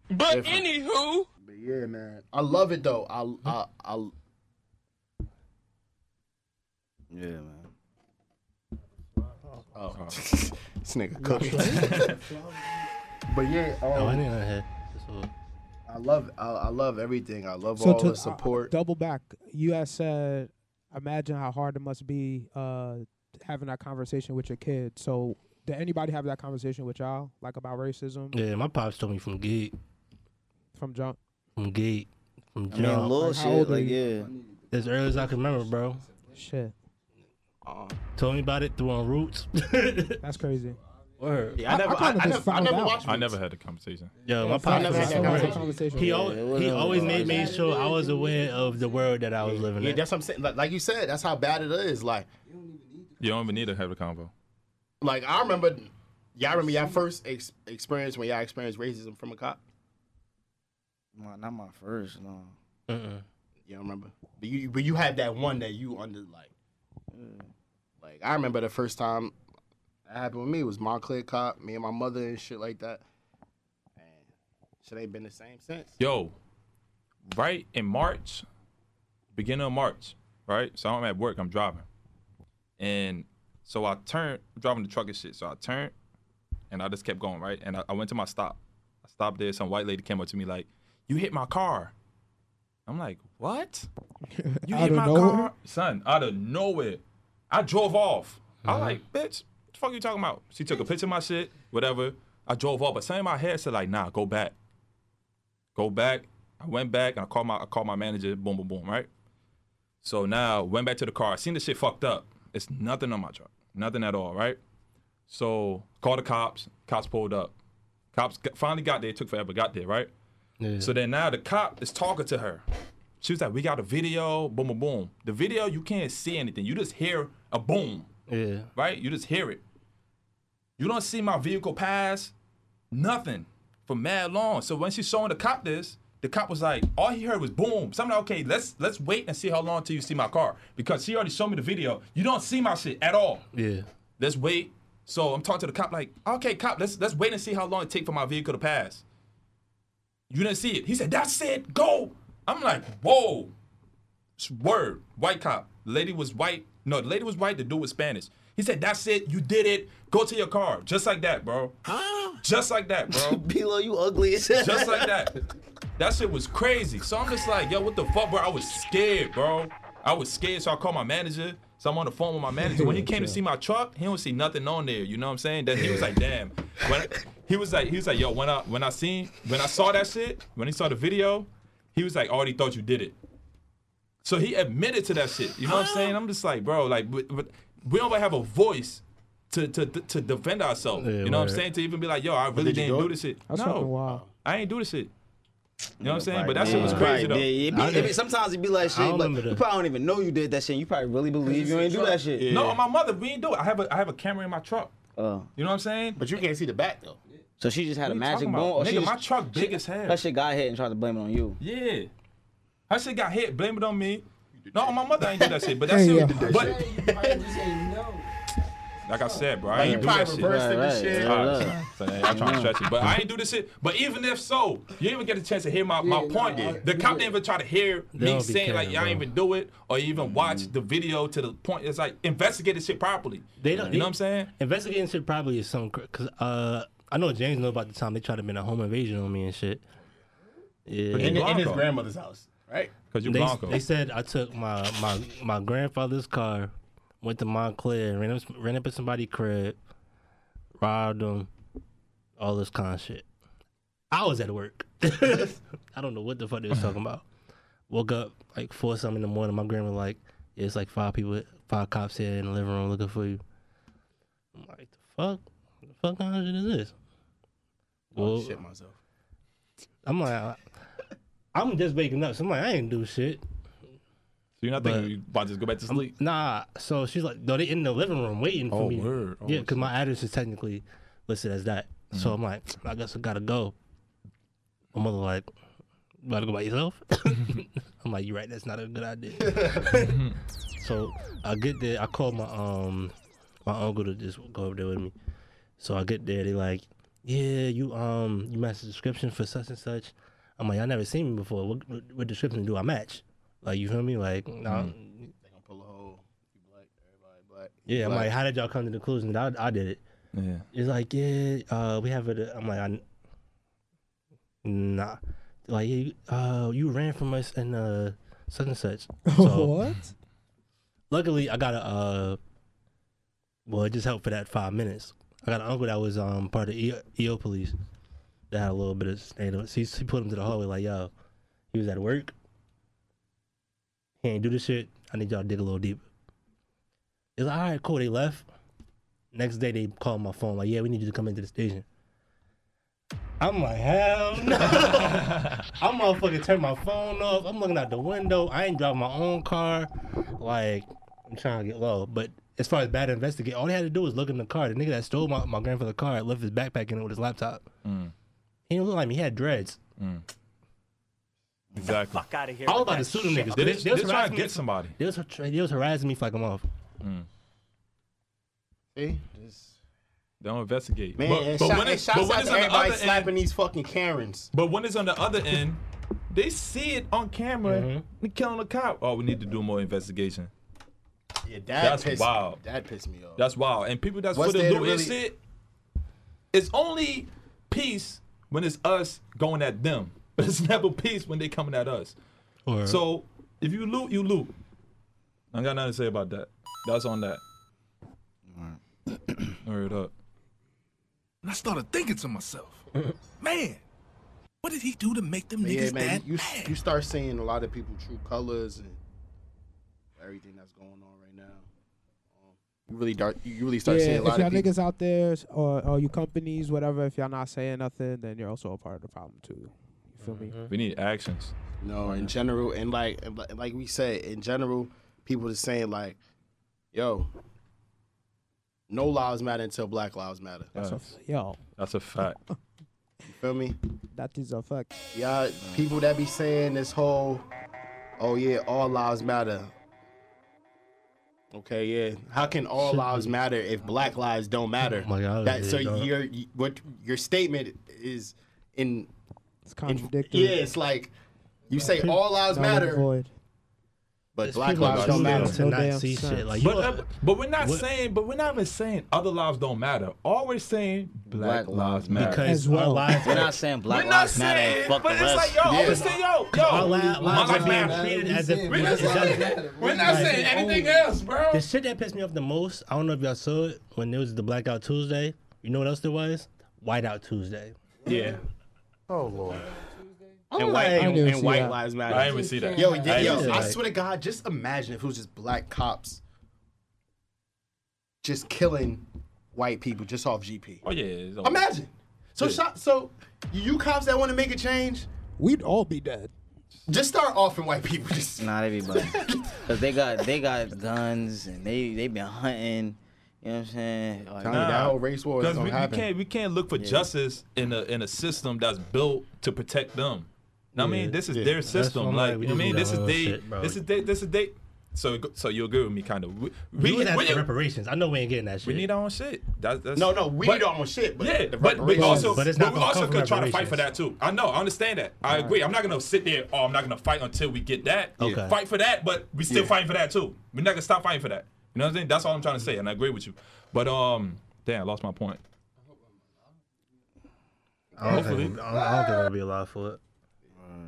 But anywho, but yeah, man, I love it though. I I I. Yeah, man. Oh, this nigga cooking. but yeah, Oh, I um, didn't know that. That's all. I love I, I love everything. I love So all to the support. Uh, double back, you had said, imagine how hard it must be uh, having that conversation with your kid. So did anybody have that conversation with y'all, like about racism Yeah, my pops told me from gate, from jump? from gate, from I mean, jump. little Like, how old shit, like, yeah. As early as I can remember, bro. Shit, Told me about it through on Roots. that's crazy. Word. Yeah, I never, I, kinda I, just never, I never watched. I never had a conversation. Yeah, my I pops never had that smart. conversation. He always, he always made, made sure I was aware of the world that I was living Yeah, in. that's what I'm saying. Like, like you said, that's how bad it is. Like, You don't even need to have a convo. like I remember, y'all remember y'all first ex- experience when y'all experienced racism from a cop. My, not my first, no. You don't remember, but you but you had that one that you under like, like I remember the first time that happened with me It was Montclair cop, me and my mother and shit like that. And shit ain't been the same since. Yo, right in March, beginning of March, right? So I'm at work, I'm driving. And so I turned, I'm driving the truck and shit. So I turned and I just kept going, right? And I, I went to my stop. I stopped there. Some white lady came up to me like, You hit my car. I'm like, What? You hit my nowhere? car? Son, out of nowhere. I drove off. I was like, Bitch, what the fuck you talking about? She took a picture of my shit, whatever. I drove off, but something in my head said, like, nah, go back go back. I went back and I called my I called my manager. Boom, boom, boom. Right. So now went back to the car. I seen the shit fucked up. It's nothing on my truck, nothing at all. Right. So called the cops. Cops pulled up. Cops got, finally got there. It took forever. Got there. Right. Yeah. So then now the cop is talking to her. She was like, "We got a video. Boom, boom, boom. The video you can't see anything. You just hear a boom. Yeah. Right. You just hear it. You don't see my vehicle pass. Nothing for mad long. So when she's showing the cop this, the cop was like, all he heard was boom. So I'm like, okay, let's let's wait and see how long till you see my car. Because she already showed me the video. You don't see my shit at all. Yeah. Let's wait. So I'm talking to the cop like, okay, cop, let's let's wait and see how long it take for my vehicle to pass. You didn't see it. He said, that's it, go. I'm like, whoa. Word. White cop. The lady was white. No, the lady was white, the dude was Spanish. He said, that's it, you did it. Go to your car. Just like that, bro. Huh? Just like that, bro. B. Lo, you ugly. Just like that. That shit was crazy. So I'm just like, yo, what the fuck, bro? I was scared, bro. I was scared, so I called my manager. So I'm on the phone with my manager. When he came to see my truck, he don't see nothing on there. You know what I'm saying? Then he was like, damn. When he was like, he was like, yo, when I when I seen when I saw that shit, when he saw the video, he was like, I already thought you did it. So he admitted to that shit. You know what I'm saying? I'm just like, bro, like, but, but we don't have a voice to to to defend ourselves. Yeah, you know what I'm saying? To even be like, yo, I really did didn't do do this shit. That's no, wild. I ain't do this shit. You know what I'm saying? Right, But that shit was yeah. crazy though. Yeah, it be, I it be- sometimes it be like shit, don't but you that. probably don't even know you did that shit. You probably really believe you ain't do that shit. No, my mother, we ain't do it. I have a I have a camera in my truck. Uh, You know what I'm saying? But you can't see the back though. so she just had What a magic talking bone, about? or she Nigga, just, my truck big as hell. that shit got hit and tried to blame it on you. Yeah. Her shit got hit, blame it on me. No, on my mother I ain't do that shit. But that Hey, shit yeah. but like I said, bro, I ain't do that shit. Right, right, shit. yeah. All right, so, so, I'm trying to stretch it, but I ain't do this shit. But even if so, you even get a chance to hear my, my point. the cop didn't even try to hear me don't saying like caring, y'all ain't even do it or even watch the video to the point. It's like investigate the shit properly. They don't. You know what I'm saying? Investigating shit properly is something because uh, I know James know about the time they tried to make a home invasion on me and shit. Yeah. But In, in his grandmother's house, right? Because you they, Blanco. they said I took my, my, my grandfather's car, went to Montclair, ran up, ran up at somebody's crib, robbed them, all this kind of shit. I was at work. I don't know what the fuck they was talking about. Woke up like four something in the morning. My grandma like, Yeah, it's like five people, five cops here in the living room looking for you. I'm like, the fuck? The fuck kind of shit is this? Oh, Well, shit myself. I'm like, I- I'm just waking up. So I'm like, I ain't do shit. So you're not thinking you about to just go back to I'm- sleep? Nah. So she's like, no, they in the living room waiting for Oh, me. word. Oh, yeah, because my address is technically listed as that. So Mhm. I'm like, I guess I gotta go. My mother like, you gotta go by yourself. I'm like, you're right. That's not a good idea. so I get there. I call my um my uncle to just go over there with me. So I get there. They like, yeah, you um you match the description for such and such. I'm like, I never seen me before. What, what, what description do I match? Like, you feel me? Like, nah, They gonna pull a hole. You black, everybody black. yeah, I'm Black. like, how did y'all come to the conclusion that I, I did it? Yeah. It's like, yeah, uh, we have it. I'm like, I, nah. Like, you- uh, you ran from us and uh, such and such. So, what? Luckily, I got a, uh, well, it just helped for that five minutes. I got an uncle that was um part of the EO, EO police that had a little bit of stand up. So he, he put him to the hallway like, yo, he was at work. He ain't do this shit. I need y'all to dig a little deeper. It's like, all right, cool. They left. Next day, they called my phone like, yeah, we need you to come into the station. I'm like, hell no. I'm motherfucking turn my phone off. I'm looking out the window. I ain't driving my own car. Like, I'm trying to get low. But as far as bad investigate, all they had to do was look in the car. The nigga that stole my, my grandfather's car left his backpack in it with his laptop. Mm. He didn't look like me. He had dreads. Exactly. Fuck out of here. I was about to that sue them shit. niggas. They- They, they they was trying to get somebody. They was, they was harassing me for like a month. See, They don't investigate. man, but, and but shout- when and it's, shouts but when out it's to on the everybody other slapping end, these fucking Karens. but when it's on the other end, they see it on camera. Mm-hmm. They killing the cop. Oh, we need to do more investigation. Yeah, that That's pissed, wild. That pissed me off. That's wild. And people that's What's for the there to loot really- shit, it's only peace when it's us going at them. But it's never peace when they coming at us. Or- So if you loot, you loot. I got nothing to say about that. That's on that. Word up. And I started thinking to myself, man, what did he do to make them But niggas yeah, man, that you mad? you start seeing a lot of people true colors and everything that's going on right now. You really start you really start yeah, seeing a if lot y'all niggas out there or, or you companies, whatever, if y'all not saying nothing, then you're also a part of the problem too. You feel me? Mm-hmm. We need actions. No, in general, and like like we said, in general, people just saying like, "Yo, no lives matter until Black lives matter." That's a, Yes. yo, That's a fact. You feel me? that is a fact. Y'all, people that be saying this whole, "Oh yeah, all lives matter." Okay, yeah. How can all lives matter if Black lives don't matter? Oh my God, that, so they your you- what your statement is in It's in- contradictory. yeah, it's like you say all lives matter. But There's Black people lives don't matter. To No not see sense. shit. Like, But, uh, but we're not what- saying, but we're not even saying other lives don't matter. All we're saying Black, Black lives lives matter. because As well. our lives We're not saying Black we're not Lives Matter saying, and fuck the but it's rest. like yo, Yeah. always say yo, yo, our li- my lives are being matter. treated as if We're not it's saying, just- we're not saying anything else, bro. The shit that pissed me off the most, I don't know if y'all saw it when it was the Blackout Tuesday. You know what else there was? Whiteout Tuesday. Yeah, Oh lord. I'm And white and, and white that. lives I matter. didn't even see that. Yo, I yo, didn't yo see I that. swear to God, just imagine if it was just black cops just killing white people just off GP. Oh yeah, it's. Imagine. So, Yeah. shot, so you cops that want to make a change, We'd all be dead. just start offing white people. Just Not everybody, cause they got they got guns and they they been hunting. You know what I'm saying? Like, Telling you, that whole race war is Because gonna we, we can't we can't look for justice in a in a system that's built to protect them. Know what I mean, this is Yeah. their system. Like, like, you know what I mean, this is they, shit, bro. this is they, this is they. So so you agree with me, kind of. We, We we, was asking reparations. I know we ain't getting that shit. we need our own shit. That, that's, no, no, we but- don't want shit. But yeah, the but we reparations- also, But it's but not we gonna also could try to fight for that too. I know, I understand that. I agree. I'm not gonna sit there. Oh, I'm not gonna fight until we get that. Okay. Fight for that, but we still Yeah. fighting for that too. We're not gonna stop fighting for that. You know what I'm saying? That's all I'm trying to say, and I agree with you. But um, damn, I lost my point. I don't Hopefully. think, I don't, I don't think we'll be allowed for it.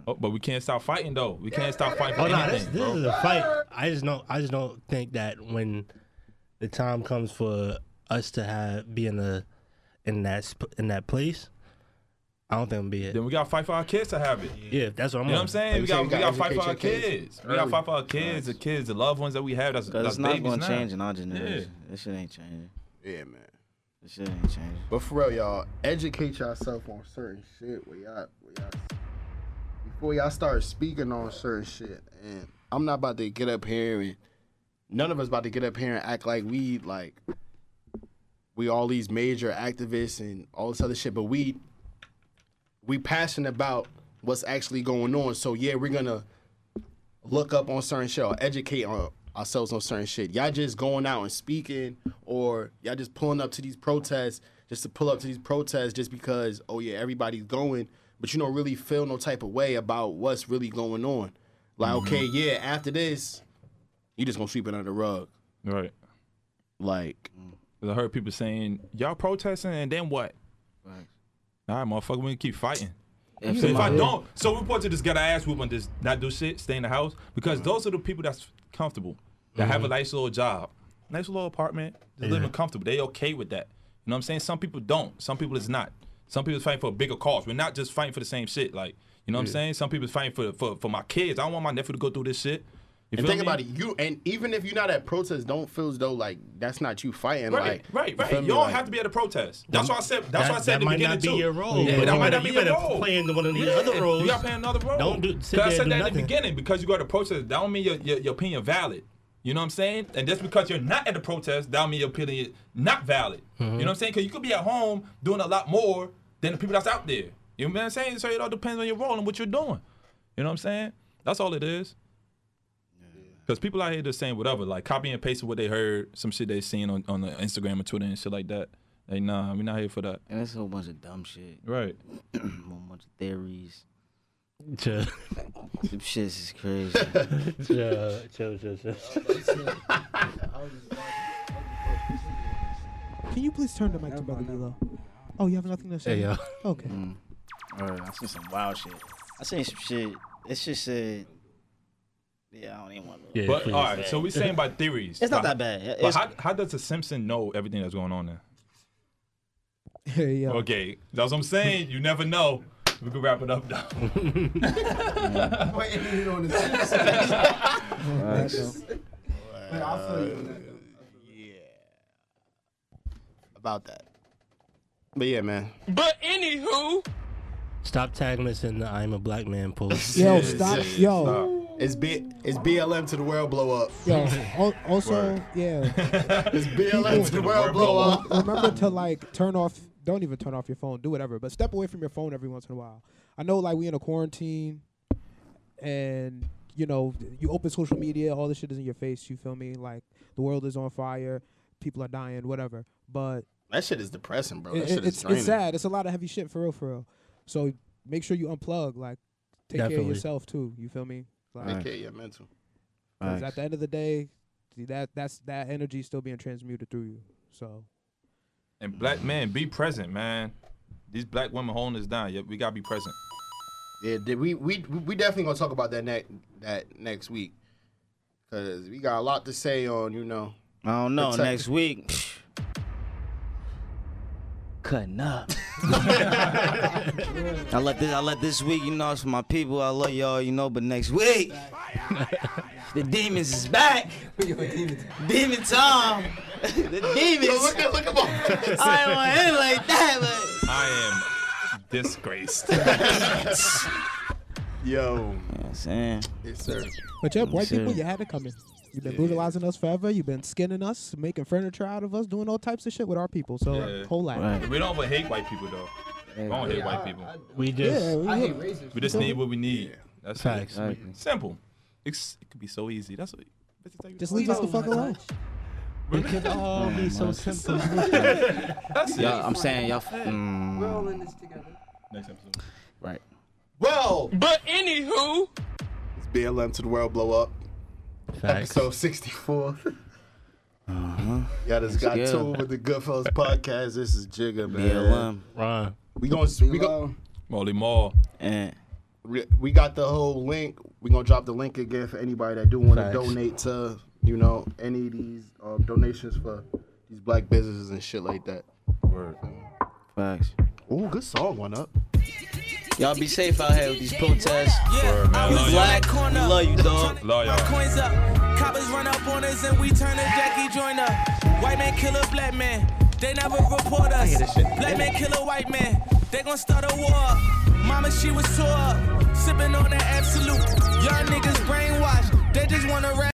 Oh, but we can't stop fighting though. We can't stop fighting for Oh no, anything, this, this bro. is a fight. I just don't. I just don't think that when the time comes for us to have be in a in that sp- in that place, I don't think I'm gonna be it. Then we gotta fight for our kids to have it. Yeah, that's what I'm You know what I'm saying? Like we got you we gotta got to fight for our kids kids. We got to fight for our kids, the kids, the loved ones that we have. That's that's it's not gonna now. change in our generation. Yeah. This shit ain't changing. Yeah, man. This shit ain't changing. But for real, y'all, educate yourself on certain shit. Where y'all, where y'all, before y'all start speaking on certain shit. And I'm not about to get up here and none of us about to get up here and act like we like we all these major activists and all this other shit. But we we passionate about what's actually going on. So yeah, we're gonna look up on certain shit or educate on ourselves on certain shit. Y'all just going out and speaking or y'all just pulling up to these protests just to pull up to these protests just because, oh yeah, everybody's going, but you don't really feel no type of way about what's really going on. Like, mm-hmm. okay, yeah, after this, you just gonna sweep it under the rug. Right. Like mm. I heard people saying, "Y'all protesting, and then what?" Right. All right, motherfucker, we gonna keep fighting. If if I somebody- don't, so we're supposed to just get our ass whooped and just not do shit, stay in the house because those are the people that's comfortable, that have a nice little job, nice little apartment, just living comfortable. They okay with that. You know what I'm saying? Some people don't. Some people is not. Some people fighting for a bigger cause. We're not just fighting for the same shit. Like you know what I'm saying? Some people fighting for for for my kids. I don't want my nephew to go through this shit. You and think me? about it, you and even if you're not at protest, don't feel as though like that's not you fighting. Right, like, right, right. You me? don't Like, have to be at a protest. That's why I said. That's that, why I said that the might beginning not be too. your role. Yeah, but that you might not be you your better role. play in one of these Yeah, other roles. You got to play another role. Don't do- sit Cause I said that in the nothing. beginning because you go to a protest. That don't mean your, your your opinion valid. You know what I'm saying? And just because you're not at the protest, that don't mean your opinion is not valid. You mm-hmm. know what I'm saying? Because you could be at home doing a lot more than the people that's out there. You know what I'm saying? So it all depends on your role and what you're doing. You know what I'm saying? That's all it is. Because people out here just saying whatever, like copy and pasting what they heard, some shit they seen on, on the Instagram or Twitter and shit like that. Like, nah, we're not here for that. And it's a whole bunch of dumb shit. Right. a whole bunch of theories. Chill. Some shit is crazy. chill, chill, chill, chill. Can you please turn the mic to Brother Milo? Oh, you have nothing to say? Hey, yo. Okay. Mm. Alright, I seen some wild shit. I seen some shit. It's just said. Yeah, I don't even want to. Yeah, But please. all right, so we're saying about theories. It's not But- that bad. But how, how does the Simpson know everything that's going on there? Hey, yo. Okay, that's what I'm saying. You never know. We can wrap it up now. Waiting on the about that. But yeah, man. But anywho, Stop tagging us in the "I'm a black man" post. Yo, stop. Yo. It's B it's BLM to the world blow up. Yo, al- also, Word. yeah. It's BLM to the world blow up. Remember to like turn off. Don't even turn off your phone. Do whatever, but step away from your phone every once in a while. I know, like we in a quarantine, and you know, you open social media, all this shit is in your face. You feel me? Like the world is on fire, people are dying, whatever. But That shit is depressing, bro. it- That shit it- is it's draining. it's sad. It's a lot of heavy shit for real, for real. So make sure you unplug. Like take care of yourself too. You feel me? Like, Take care of your mental. 'cause at the end of the day, that that's that energy still being transmuted through you. So And black men, be present, man. These black women holding us down. Yeah, we gotta be present. Yeah, did we we we definitely gonna talk about that next that next week. Cause we got a lot to say on, you know. I don't know. protect- Next week. Cutting up. I let this I let this week, you know, it's for my people. I love y'all, you know, but next week the demons is back. Demon Tom. the demons. look at look at I don't want it like that, but I am disgraced. Yo. you know saying? Yes, sir. But yeah, white people, you had it coming. You've been brutalizing us forever. You've been skinning us, making furniture out of us, doing all types of shit with our people. So Yeah. whole lot. Right. we don't ever hate white people though. We don't hate white people. We just Yeah, we, I hate racism. We just need what we need. That's Facts. it. Exactly. Simple. It's, it could be so easy. That's what. just leave us the fuck alone. it could all be so simple. That's it. Y'all, I'm saying y'all. Mm, We're all in this together. Next episode. right. Well, but anywho, it's BLM to the world blow up. Facts. Episode 64. Uh-huh. Y'all just got good. tuned with the Goodfellas podcast. This is Jigga, man. BLM. Ron. We gonna we go Molly Mall. And we we got the whole link. We're gonna drop the link again for anybody that do want to donate to you know any of these um, donations for these black businesses and shit like that. Word. facts. Ooh, good song One up. Y'all be safe out here with these protests. Word, man. You black, we love you, dog. Love My y'all. coins up. Coppers run up on us and we turn to Jackie Joyner. White man kill a black man. They never report us. Black man kill a white man. They gon' start a war. Mama, she was tore up. Sipping on that Absolut. Young niggas brainwashed. They just wanna rap.